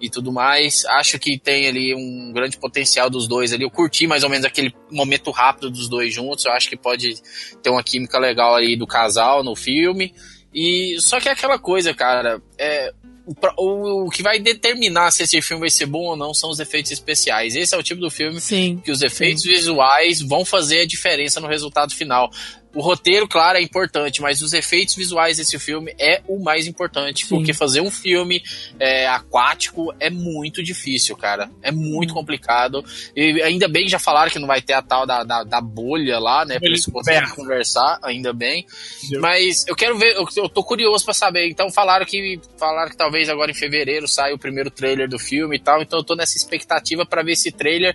e tudo mais. Acho que tem ali um grande potencial dos dois ali. Eu curti mais ou menos aquele momento rápido dos dois juntos. Eu acho que pode ter uma química legal aí do casal no filme. E só que é aquela coisa, cara, é, o, o, que vai determinar se esse filme vai ser bom ou não são os efeitos especiais. Esse é o tipo do filme Sim. que os efeitos visuais vão fazer a diferença no resultado final. O roteiro, claro, é importante, mas os efeitos visuais desse filme é o mais importante, Sim. porque fazer um filme é, aquático é muito difícil, cara. É muito Hum. complicado. E ainda bem que já falaram que não vai ter a tal da, da, da bolha lá, né? Pra eles conseguirem conversar, ainda bem. Mas eu quero ver, eu, eu tô curioso pra saber. Então falaram que falaram que talvez agora em fevereiro saia o primeiro trailer do filme e tal. Então eu tô nessa expectativa pra ver esse trailer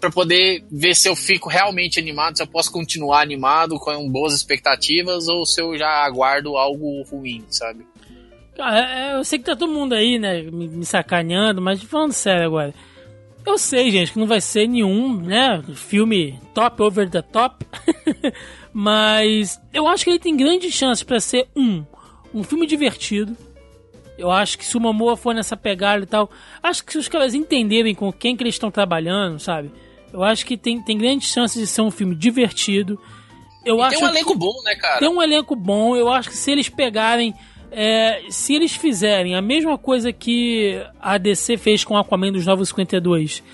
pra poder ver se eu fico realmente animado, se eu posso continuar animado com boas expectativas ou se eu já aguardo algo ruim, sabe? Cara, é, eu sei que tá todo mundo aí, né, me, sacaneando, mas falando sério agora. Eu sei, gente, que não vai ser nenhum, né, filme top over the top, mas eu acho que ele tem grandes chances pra ser um, um filme divertido. Eu acho que se o Momoa for nessa pegada e tal, acho que se os caras entenderem com quem que eles estão trabalhando, sabe? Eu acho que tem, tem grandes chances de ser um filme divertido. Eu acho Tem um que- elenco bom, né, cara? tem um elenco bom, eu acho que se eles pegarem é, se eles fizerem a mesma coisa que a DC fez com Aquaman dos Novos 52,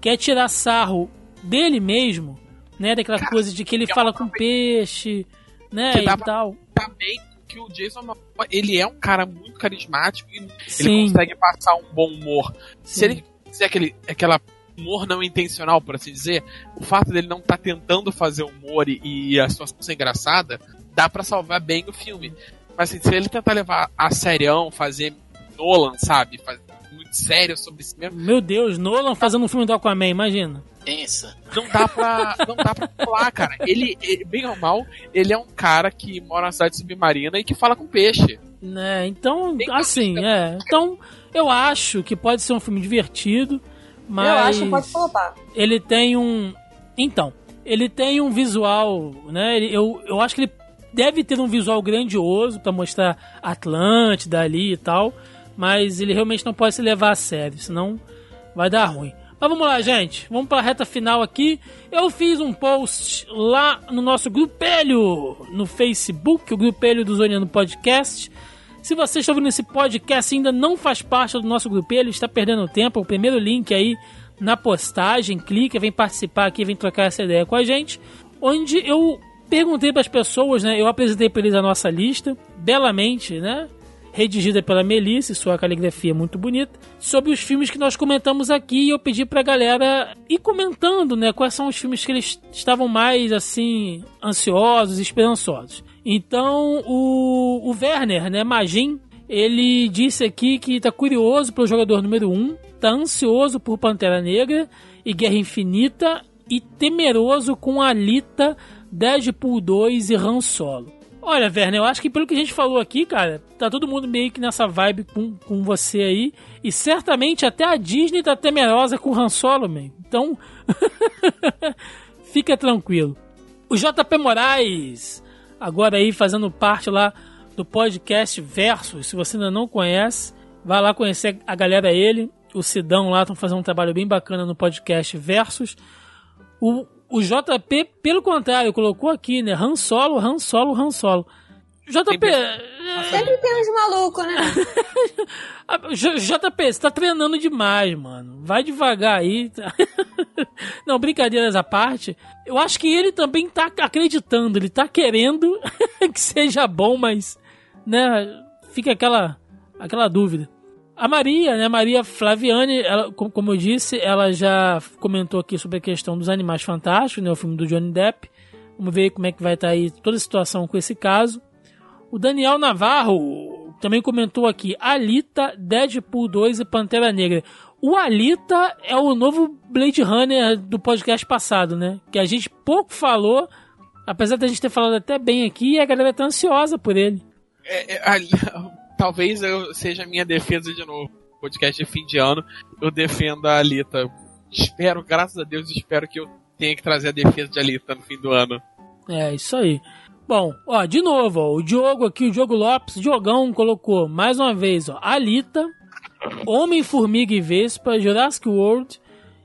que é tirar sarro dele mesmo, né? Daquela Cara, coisa de que ele é fala com peixe, né? E pra- tal. Também que o Jason Momoa, ele é um cara muito carismático e Sim. ele consegue passar um bom humor. Se Sim. ele fizer aquele, aquela humor não intencional, por assim dizer, o fato dele não estar tentando fazer humor e, e a situação ser engraçada, dá pra salvar bem o filme. Mas assim, se ele tentar levar a serião, fazer Nolan, sabe? Fazer muito sério sobre si mesmo, Meu Deus, Nolan fazendo um filme do Aquaman, imagina. Pensa. não dá pra. não dá pra pular, cara. Ele, ele, bem ou mal, ele é um cara que mora na cidade submarina e que fala com peixe. Né? Então, Tem assim, é. Então, eu acho que pode ser um filme divertido, mas Eu acho que pode flopar. ele tem um. Então, ele tem um visual, né? ele- eu, eu acho que ele deve ter um visual grandioso pra mostrar Atlântida ali e tal, mas ele realmente não pode se levar a sério, senão vai dar ruim. Mas vamos lá, gente. Vamos pra reta final aqui. Eu fiz um post lá no nosso grupelho no Facebook, o grupelho do Zoniano Podcast. Se você está ouvindo esse podcast e ainda não faz parte do nosso grupelho, está perdendo tempo, o primeiro link aí na postagem, clica, vem participar aqui, vem trocar essa ideia com a gente, onde eu perguntei para as pessoas, né, eu apresentei para eles a nossa lista, belamente, né, redigida pela Melissa, sua caligrafia muito bonita, sobre os filmes que nós comentamos aqui. E eu pedi pra galera ir comentando, né, quais são os filmes que eles estavam mais, assim, ansiosos, esperançosos. Então, o, o Werner, né, Magin, ele disse aqui que tá curioso pelo jogador número 1, tá ansioso por Pantera Negra e Guerra Infinita e temeroso com Alita, Deadpool 2 e Han Solo. Olha, Werner, eu acho que pelo que a gente falou aqui, cara, tá todo mundo meio que nessa vibe com, com você aí. E certamente até a Disney tá temerosa com o Han Solo, man. Então, fica tranquilo. O JP Moraes, agora aí fazendo parte lá do podcast Versus. Se você ainda não conhece, vai lá conhecer a galera ele. O Sidão lá estão fazendo um trabalho bem bacana no podcast Versus. O, o JP, pelo contrário, colocou aqui, né? Han Solo, Han Solo, Han Solo. JP, Sempre- é, Sempre tem uns malucos, né? JP, você tá treinando demais, mano. Vai devagar aí. tá? Não, brincadeiras à parte. Eu acho que ele também tá acreditando, ele tá querendo que seja bom, mas, né, fica aquela, aquela dúvida. A Maria, né, Maria Flaviane, ela, co- como eu disse, ela já comentou aqui sobre a questão dos Animais Fantásticos, né, o filme do Johnny Depp. Vamos ver como é que vai estar aí toda a situação com esse caso. O Daniel Navarro também comentou aqui: Alita, Deadpool 2 e Pantera Negra. O Alita é o novo Blade Runner do podcast passado, né? Que a gente pouco falou, apesar da gente ter falado até bem aqui, e a galera tá ansiosa por ele. É, é, ali- talvez eu seja a minha defesa de novo. Podcast de fim de ano, eu defendo a Alita. Espero, graças a Deus, espero que eu tenha que trazer a defesa de Alita no fim do ano. É, isso aí. Bom, ó, de novo, ó, o Diogo aqui, o Diogo Lopes, Diogão colocou mais uma vez, ó, Alita, Homem-Formiga e Vespa, Jurassic World.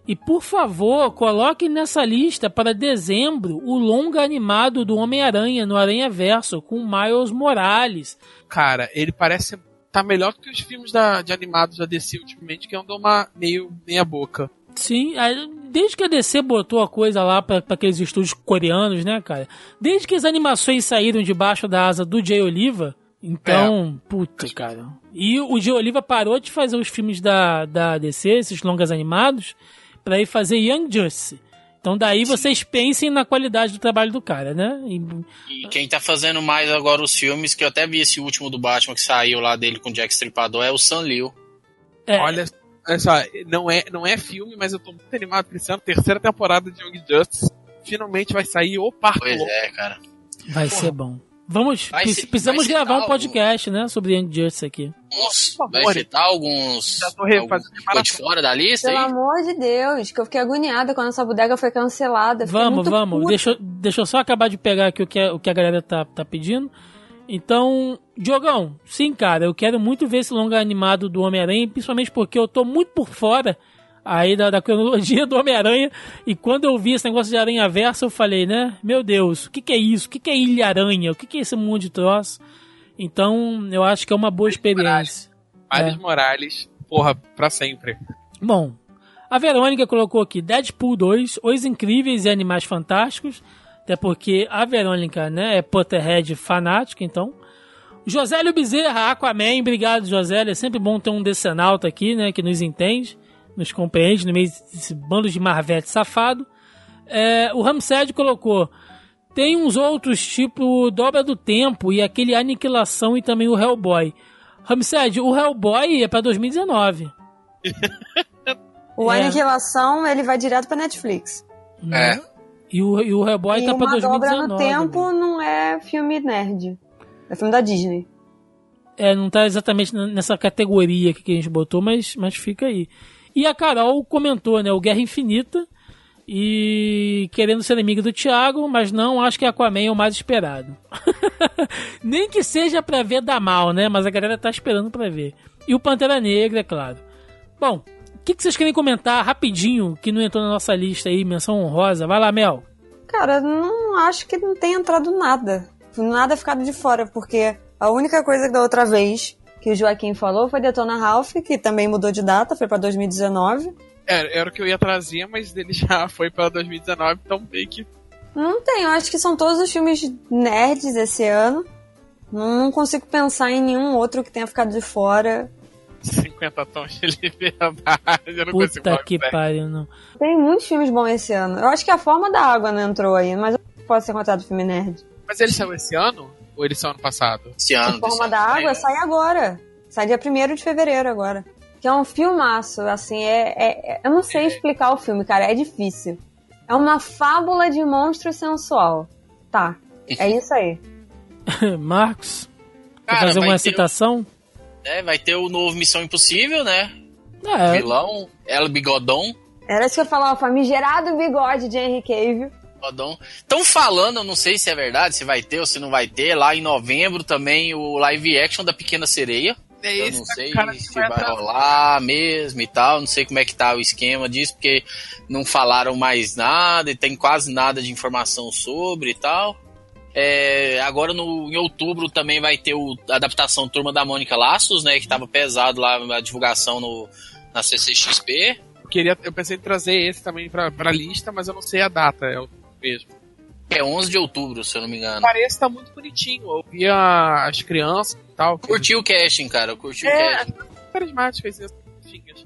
E por favor, coloque nessa lista para dezembro o longa animado do Homem-Aranha no Aranha Verso com Miles Morales. Cara, ele parece tá melhor que os filmes da, de animados da DC ultimamente, que andam uma meio meia boca. Sim, aí, desde que a DC botou a coisa lá para aqueles estúdios coreanos, né, cara? Desde que as animações saíram debaixo da asa do Jay Oliva, então, puta, cara. E o Jay Oliva parou de fazer os filmes da, da DC, esses longas animados, pra ir fazer Young Justice. Então daí vocês pensem na qualidade do trabalho do cara, né? E- E quem tá fazendo mais agora os filmes, que eu até vi esse último do Batman que saiu lá dele com o Jack Stripador, é o Sam Liu. é, Olha, olha só, não é, não é filme, mas eu tô muito animado pra esse ano. Terceira temporada de Young Justice. Finalmente vai sair o Parto Pois Louco. é, cara. vai ser bom. Vamos, Vai precisamos gravar um podcast, né, sobre Young Justice aqui. Alguns, Por vai favor. citar alguns. Já tô refazendo alguns de fora da lista Pelo aí? amor de Deus, que eu fiquei agoniada quando essa bodega foi cancelada. Vamos, muito vamos. puta. Deixa, eu- deixa eu só acabar de pegar aqui o que, a- o que a galera tá, tá pedindo. Então, Diogão, sim, cara, eu quero muito ver esse longa animado do Homem-Aranha, principalmente porque eu tô muito por fora aí da, da cronologia do Homem-Aranha. E quando eu vi esse negócio de Aranha Versa, eu falei, né? Meu Deus, o que, que é isso? O que, que é Ilha Aranha? O que, que é esse mundo de troço? Então, eu acho que é uma boa experiência. Miles É. Morales, porra, pra sempre. Bom, a Verônica colocou aqui Deadpool 2, Os Incríveis e Animais Fantásticos, até porque a Verônica, né, é Potterhead fanática, então. Josélio Bezerra, Aquaman, obrigado Josélio, é sempre bom ter um decenalto aqui, né, que nos entende, nos compreende no meio desse bando de marvete safado. É, o Ramsed colocou tem uns outros, tipo Dobra do Tempo e aquele Aniquilação e também o Hellboy. Ramsed, o Hellboy é pra 2019. O É. Aniquilação, ele vai direto pra Netflix. né? E o, e o Hellboy e tá pra Uma Dobra 2019. no Tempo não é filme nerd. É filme da Disney. É, não tá exatamente nessa categoria que a gente botou, mas, mas fica aí. E a Carol comentou, né? O Guerra Infinita. E querendo ser amiga do Thiago, mas não acho que Aquaman é o mais esperado. Nem que seja pra ver dar mal, né? Mas a galera tá esperando pra ver. E o Pantera Negra, é claro. Bom, o que, que vocês querem comentar rapidinho que não entrou na nossa lista aí, menção honrosa? Vai lá, Mel. Cara, não acho que não tenha entrado nada. Nada ficado de fora, porque a única coisa da outra vez que o Joaquim falou foi Detona Ralph, que também mudou de data, foi pra 2019. Era, era o que eu ia trazer, mas ele já foi pra 2019, então meio que. Não tem, eu acho que são todos os filmes nerds esse ano. Não consigo pensar em nenhum outro que tenha ficado de fora. 50 tons de liberdade. Eu não Puta que pariu, não. Tem muitos filmes bons esse ano. Eu acho que a Forma da Água não entrou aí, mas pode ser considerado filme nerd. Mas ele saiu esse ano? Ou ele saiu ano passado? Esse A ano. Forma desse da ano. Água sai agora. Sai dia 1 de fevereiro agora. Que é um filmaço, assim, é, é- é- Eu não sei explicar o filme, cara, é difícil. É uma fábula de monstro sensual. Tá, é isso aí. Marcos, quer Cara, fazer uma ter- citação? É, vai ter o novo Missão Impossível, né? É, Vilão, El Bigodon. Era isso que eu falava, o famigerado bigode de Henry Cavill. Bigodon. Estão falando, eu não sei se é verdade, se vai ter ou se não vai ter, lá em novembro também o live action da Pequena Sereia. É Eu não sei cara se vai atrás. rolar mesmo e tal. Não sei como é que tá o esquema disso, porque não falaram mais nada e tem quase nada de informação sobre e tal. É, agora no, em outubro também vai ter o, a adaptação Turma da Mônica Laços, né? Que tava pesado lá a divulgação no, na CCXP. Eu, queria, eu pensei em trazer esse também pra, pra lista, mas eu não sei a data, é o mesmo. É 11 de outubro, se eu não me engano. Parece que tá muito bonitinho. Eu vi a- as crianças e tal. Curti o casting, cara. Curti o É, casting. carismáticas e fofinhas.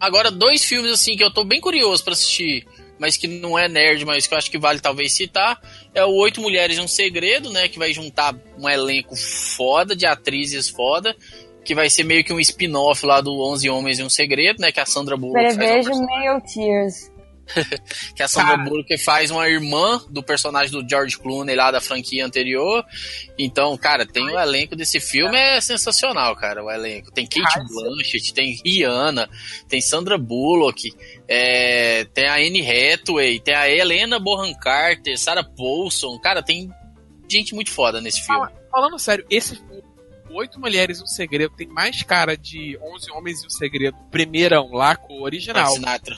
Agora, dois filmes assim que eu tô bem curioso pra assistir, mas que não é nerd, mas que eu acho que vale talvez citar, é o Oito Mulheres e um Segredo, né? Que vai juntar um elenco foda de atrizes foda, que vai ser meio que um spin-off lá do Onze Homens e um Segredo, né? Que a Sandra Bullock faz Prevejo personagem- Male Tears. que a Sandra. Bullock faz uma irmã do personagem do George Clooney lá da franquia anterior. Então, cara, tem o elenco desse filme é sensacional, cara, o elenco. Tem Kate Ai, Blanchett, tem Rihanna, tem Sandra Bullock, é, tem a Anne Hathaway, tem a Helena Bonham Carter, Sarah Paulson. Cara, tem gente muito foda nesse filme. Falando sério, esse Oito Mulheres e um Segredo tem mais cara de Onze Homens e um Segredo primeirão lá com o original, Sinatra.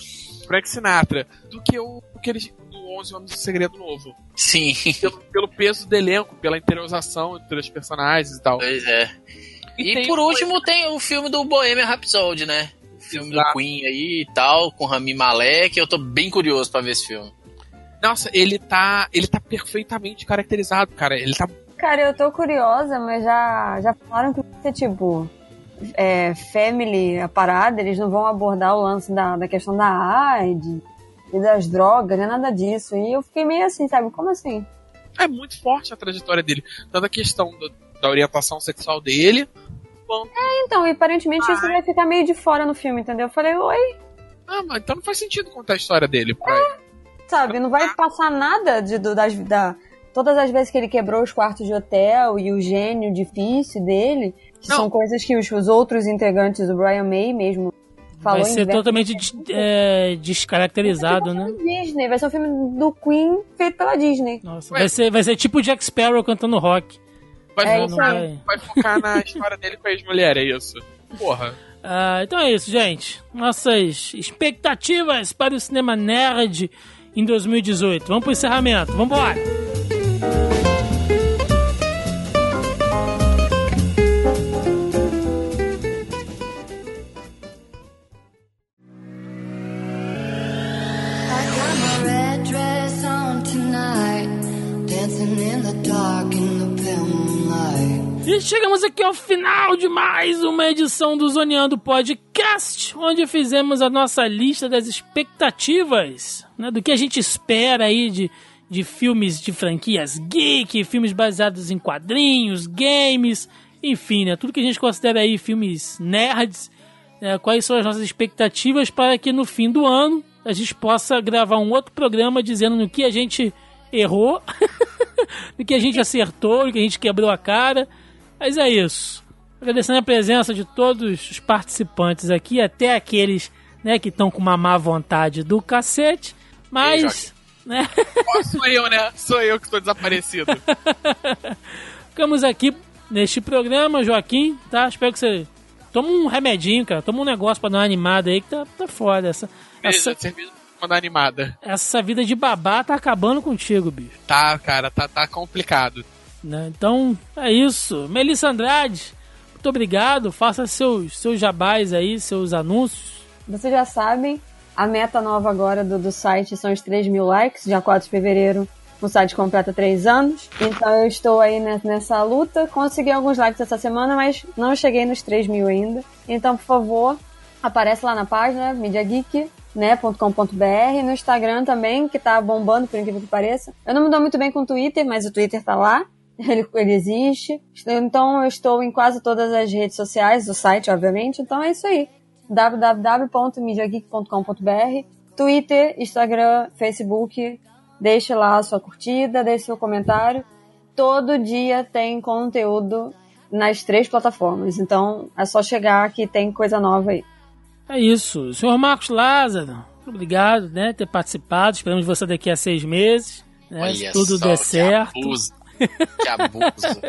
Frank Sinatra, do que o que eles do Onze Homens e um Segredo novo. Sim, Pelo, pelo peso do elenco, pela interiorização entre os personagens e tal. pois é. E, tem por último tem o filme do Bohemian Rhapsody, né? O filme Exato. do Queen aí e tal, com Rami Malek. Eu tô bem curioso pra ver esse filme. Nossa, ele tá. Ele tá perfeitamente caracterizado, cara. Ele tá. Cara, eu tô curiosa, mas já, já falaram que vai ser tipo. É, family, a parada, eles não vão abordar o lance da, da questão da AIDS e das drogas, nem nada disso. E eu fiquei meio assim, sabe? Como assim? É muito forte a trajetória dele. Tanto a questão do- da orientação sexual dele, quanto. Então, e aparentemente isso vai ficar meio de fora no filme, entendeu? Eu falei, oi, Ah, mas então não faz sentido contar a história dele. Pra... sabe? Não vai passar nada de, do, das, da, todas as vezes que ele quebrou os quartos de hotel e o gênio difícil dele, Não. são coisas que os, os outros integrantes do Brian May mesmo falou vai ser totalmente des- é, descaracterizado, né? Disney, vai ser um filme do Queen feito pela Disney. Nossa, Ué. vai ser, vai ser tipo o Jack Sparrow cantando rock. Vai, É focar, aí. vai. vai focar na história dele com a ex-mulher, é isso. Porra. Ah, então é isso, gente. Nossas expectativas para o cinema nerd em 2018. Vamos pro encerramento. Vambora! Chegamos aqui ao final de mais uma edição do Zoneando Podcast, onde fizemos a nossa lista das expectativas, né, do que a gente espera aí de, de filmes de franquias geek, filmes baseados em quadrinhos, games, enfim, né, tudo que a gente considera aí filmes nerds, né, quais são as nossas expectativas para que no fim do ano a gente possa gravar um outro programa dizendo no que a gente errou, no que a gente acertou, no que a gente quebrou a cara. Mas é isso. Agradecendo a presença de todos os participantes aqui, até aqueles né, que estão com uma má vontade do cacete. Mas. Né? Ó, sou eu, né? Sou eu que estou desaparecido. Ficamos aqui neste programa, Joaquim, tá? Espero que você. Toma um remedinho, cara. Toma um negócio pra dar uma animada aí que tá, tá foda. Essa, essa, Beleza, pra mandar animada. essa vida de babá tá acabando contigo, bicho. Tá, cara, tá, tá complicado. né? Então é isso. Melissa Andrade, muito obrigado. Faça seus, seus jabás aí, seus anúncios. Vocês já sabem, a meta nova agora do, do site são os 3 mil likes, dia 4 de fevereiro. O site completa 3 anos, então eu estou aí ne- nessa luta. Consegui alguns likes essa semana, mas não cheguei nos 3 mil ainda. Então, por favor, aparece lá na página MediaGeek, né, .com.br, no Instagram também, que tá bombando, por incrível que pareça. Eu não me dou muito bem com o Twitter, mas o Twitter tá lá. Ele, ele existe. Então eu estou em quase todas as redes sociais do site, obviamente. Então é isso aí. www.mediageek.com.br Twitter, Instagram, Facebook. Deixe lá a sua curtida, deixe seu comentário. Todo dia tem conteúdo nas três plataformas. Então é só chegar que tem coisa nova aí. É isso. Senhor Marcos Lázaro, muito obrigado, né, ter participado. Esperamos você daqui a seis meses. Né, Olha se tudo só, der que certo. Abuso. Que abuso.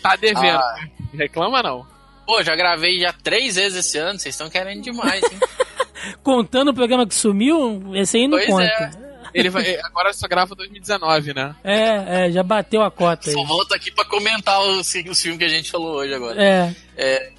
Tá devendo. Ah. Reclama não. Pô, já gravei já três vezes esse ano, vocês estão querendo demais, hein? Contando o programa que sumiu, esse aí não Pois conta. é. Ele vai, agora só grava 2019, né? É, é, já bateu a cota aí. Só volto aqui pra comentar os, os filmes que a gente falou hoje agora. É,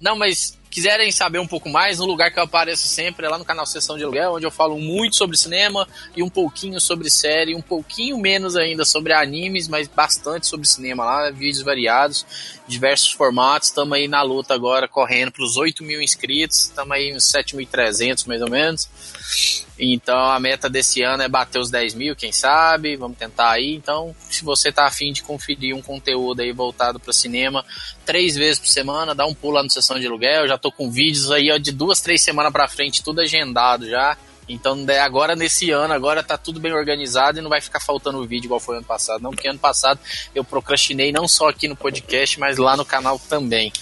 Não, mas quiserem saber um pouco mais, no lugar que eu apareço sempre é lá no canal Sessão de Aluguel, onde eu falo muito sobre cinema e um pouquinho sobre série, um pouquinho menos ainda sobre animes, mas bastante sobre cinema lá, vídeos variados, diversos formatos. Estamos aí na luta agora, correndo para os 8 mil inscritos, estamos aí uns 7.300 mais ou menos. Então a meta desse ano é bater os 10 mil, quem sabe, vamos tentar aí. Então, se você tá afim de conferir um conteúdo aí voltado para cinema, três vezes por semana, dá um pulo lá no sessão de aluguel. Já tô com vídeos aí ó, de duas, três semanas pra frente, tudo agendado já. Então, né, agora nesse ano, agora tá tudo bem organizado e não vai ficar faltando vídeo igual foi ano passado, não, porque ano passado eu procrastinei não só aqui no podcast, mas lá no canal também.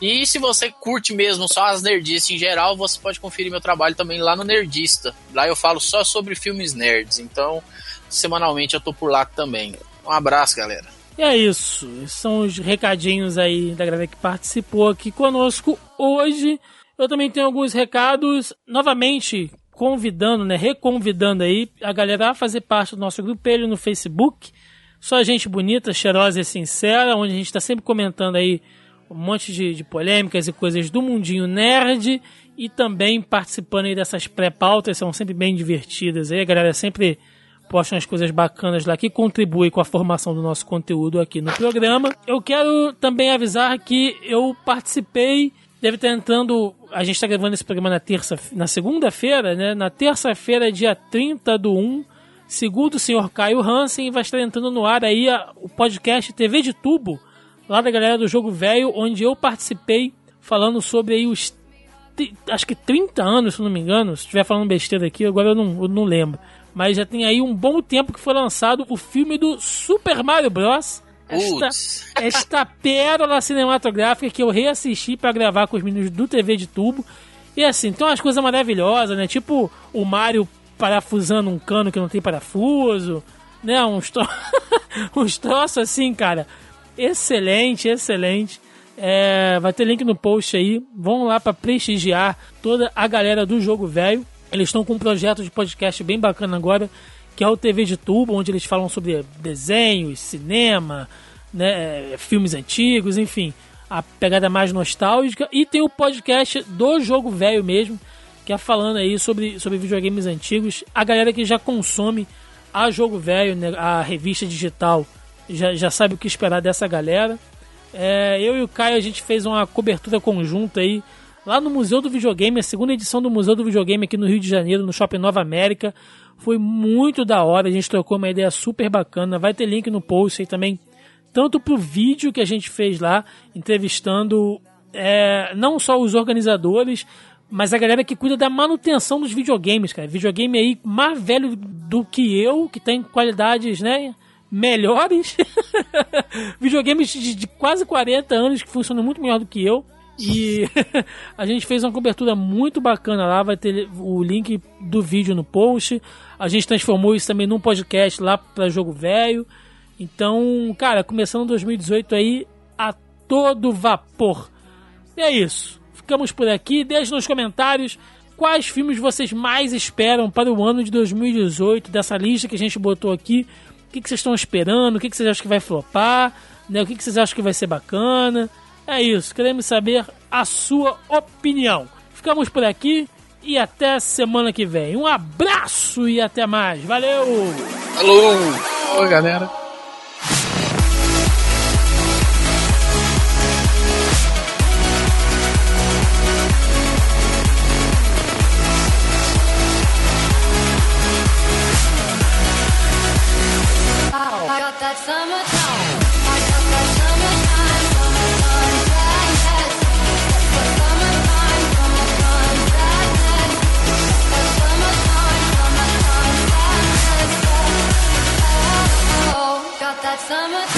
E se você curte mesmo só as nerdices em geral, você pode conferir meu trabalho também lá no Nerdista. Lá eu falo só sobre filmes nerds, então semanalmente eu tô por lá também. Um abraço, galera. E é isso. São os recadinhos aí da galera que participou aqui conosco hoje. Eu também tenho alguns recados, novamente convidando, né, reconvidando aí a galera a fazer parte do nosso grupelho no Facebook. Só gente bonita, cheirosa e sincera, onde a gente está sempre comentando aí um monte de, de polêmicas e coisas do mundinho nerd e também participando aí dessas pré-pautas, são sempre bem divertidas aí, a galera sempre posta umas coisas bacanas lá que contribuem com a formação do nosso conteúdo aqui no programa. Eu quero também avisar que eu participei, deve estar entrando, a gente está gravando esse programa na terça, na segunda-feira, né? Na terça-feira, dia 30 do 1, segundo o senhor Caio Hansen, vai estar entrando no ar aí a- o podcast TV de Tubo, lá da galera do Jogo Velho, onde eu participei falando sobre aí os acho que 30 anos, se não me engano. Se estiver falando besteira aqui, agora eu não, eu não lembro. Mas já tem aí um bom tempo que foi lançado o filme do Super Mario Bros. Esta, esta pérola cinematográfica que eu reassisti para gravar com os meninos do TV de tubo. E assim, tem umas coisas maravilhosas, né? Tipo o Mario parafusando um cano que não tem parafuso, né? Uns, tro... uns troços assim, cara. Excelente, excelente. É, vai ter link no post aí. Vão lá para prestigiar toda a galera do Jogo Velho. Eles estão com um projeto de podcast bem bacana agora, que é o TV de Tubo, onde eles falam sobre desenhos, cinema, né, filmes antigos, enfim, a pegada mais nostálgica. E tem o podcast do Jogo Velho mesmo, que é falando aí sobre, sobre videogames antigos. A galera que já consome a Jogo Velho, né, a revista digital, já, já sabe o que esperar dessa galera. É, eu e o Caio, a gente fez uma cobertura conjunta aí lá no Museu do Videogame, a segunda edição do Museu do Videogame aqui no Rio de Janeiro, no Shopping Nova América. Foi muito da hora, a gente trocou uma ideia super bacana. Vai ter link no post aí também, tanto pro vídeo que a gente fez lá, entrevistando é, não só os organizadores, mas a galera que cuida da manutenção dos videogames, cara. Videogame aí mais velho do que eu, que tem qualidades, né? Melhores. Videogames de, de quase 40 anos que funcionam muito melhor do que eu. E a gente fez uma cobertura muito bacana lá, vai ter o link do vídeo no post. A gente transformou isso também num podcast lá para Jogo Velho. Então, cara, começando 2018 aí a todo vapor. E é isso. Ficamos por aqui. Deixe nos comentários quais filmes vocês mais esperam para o ano de 2018, dessa lista que a gente botou aqui. O que, vocês estão esperando? O que, vocês acham que vai flopar? Né? O que vocês acham que vai ser bacana? É isso, queremos saber a sua opinião. Ficamos por aqui e até semana que vem. Um abraço e até mais. Valeu! Alô! Oi, galera! summer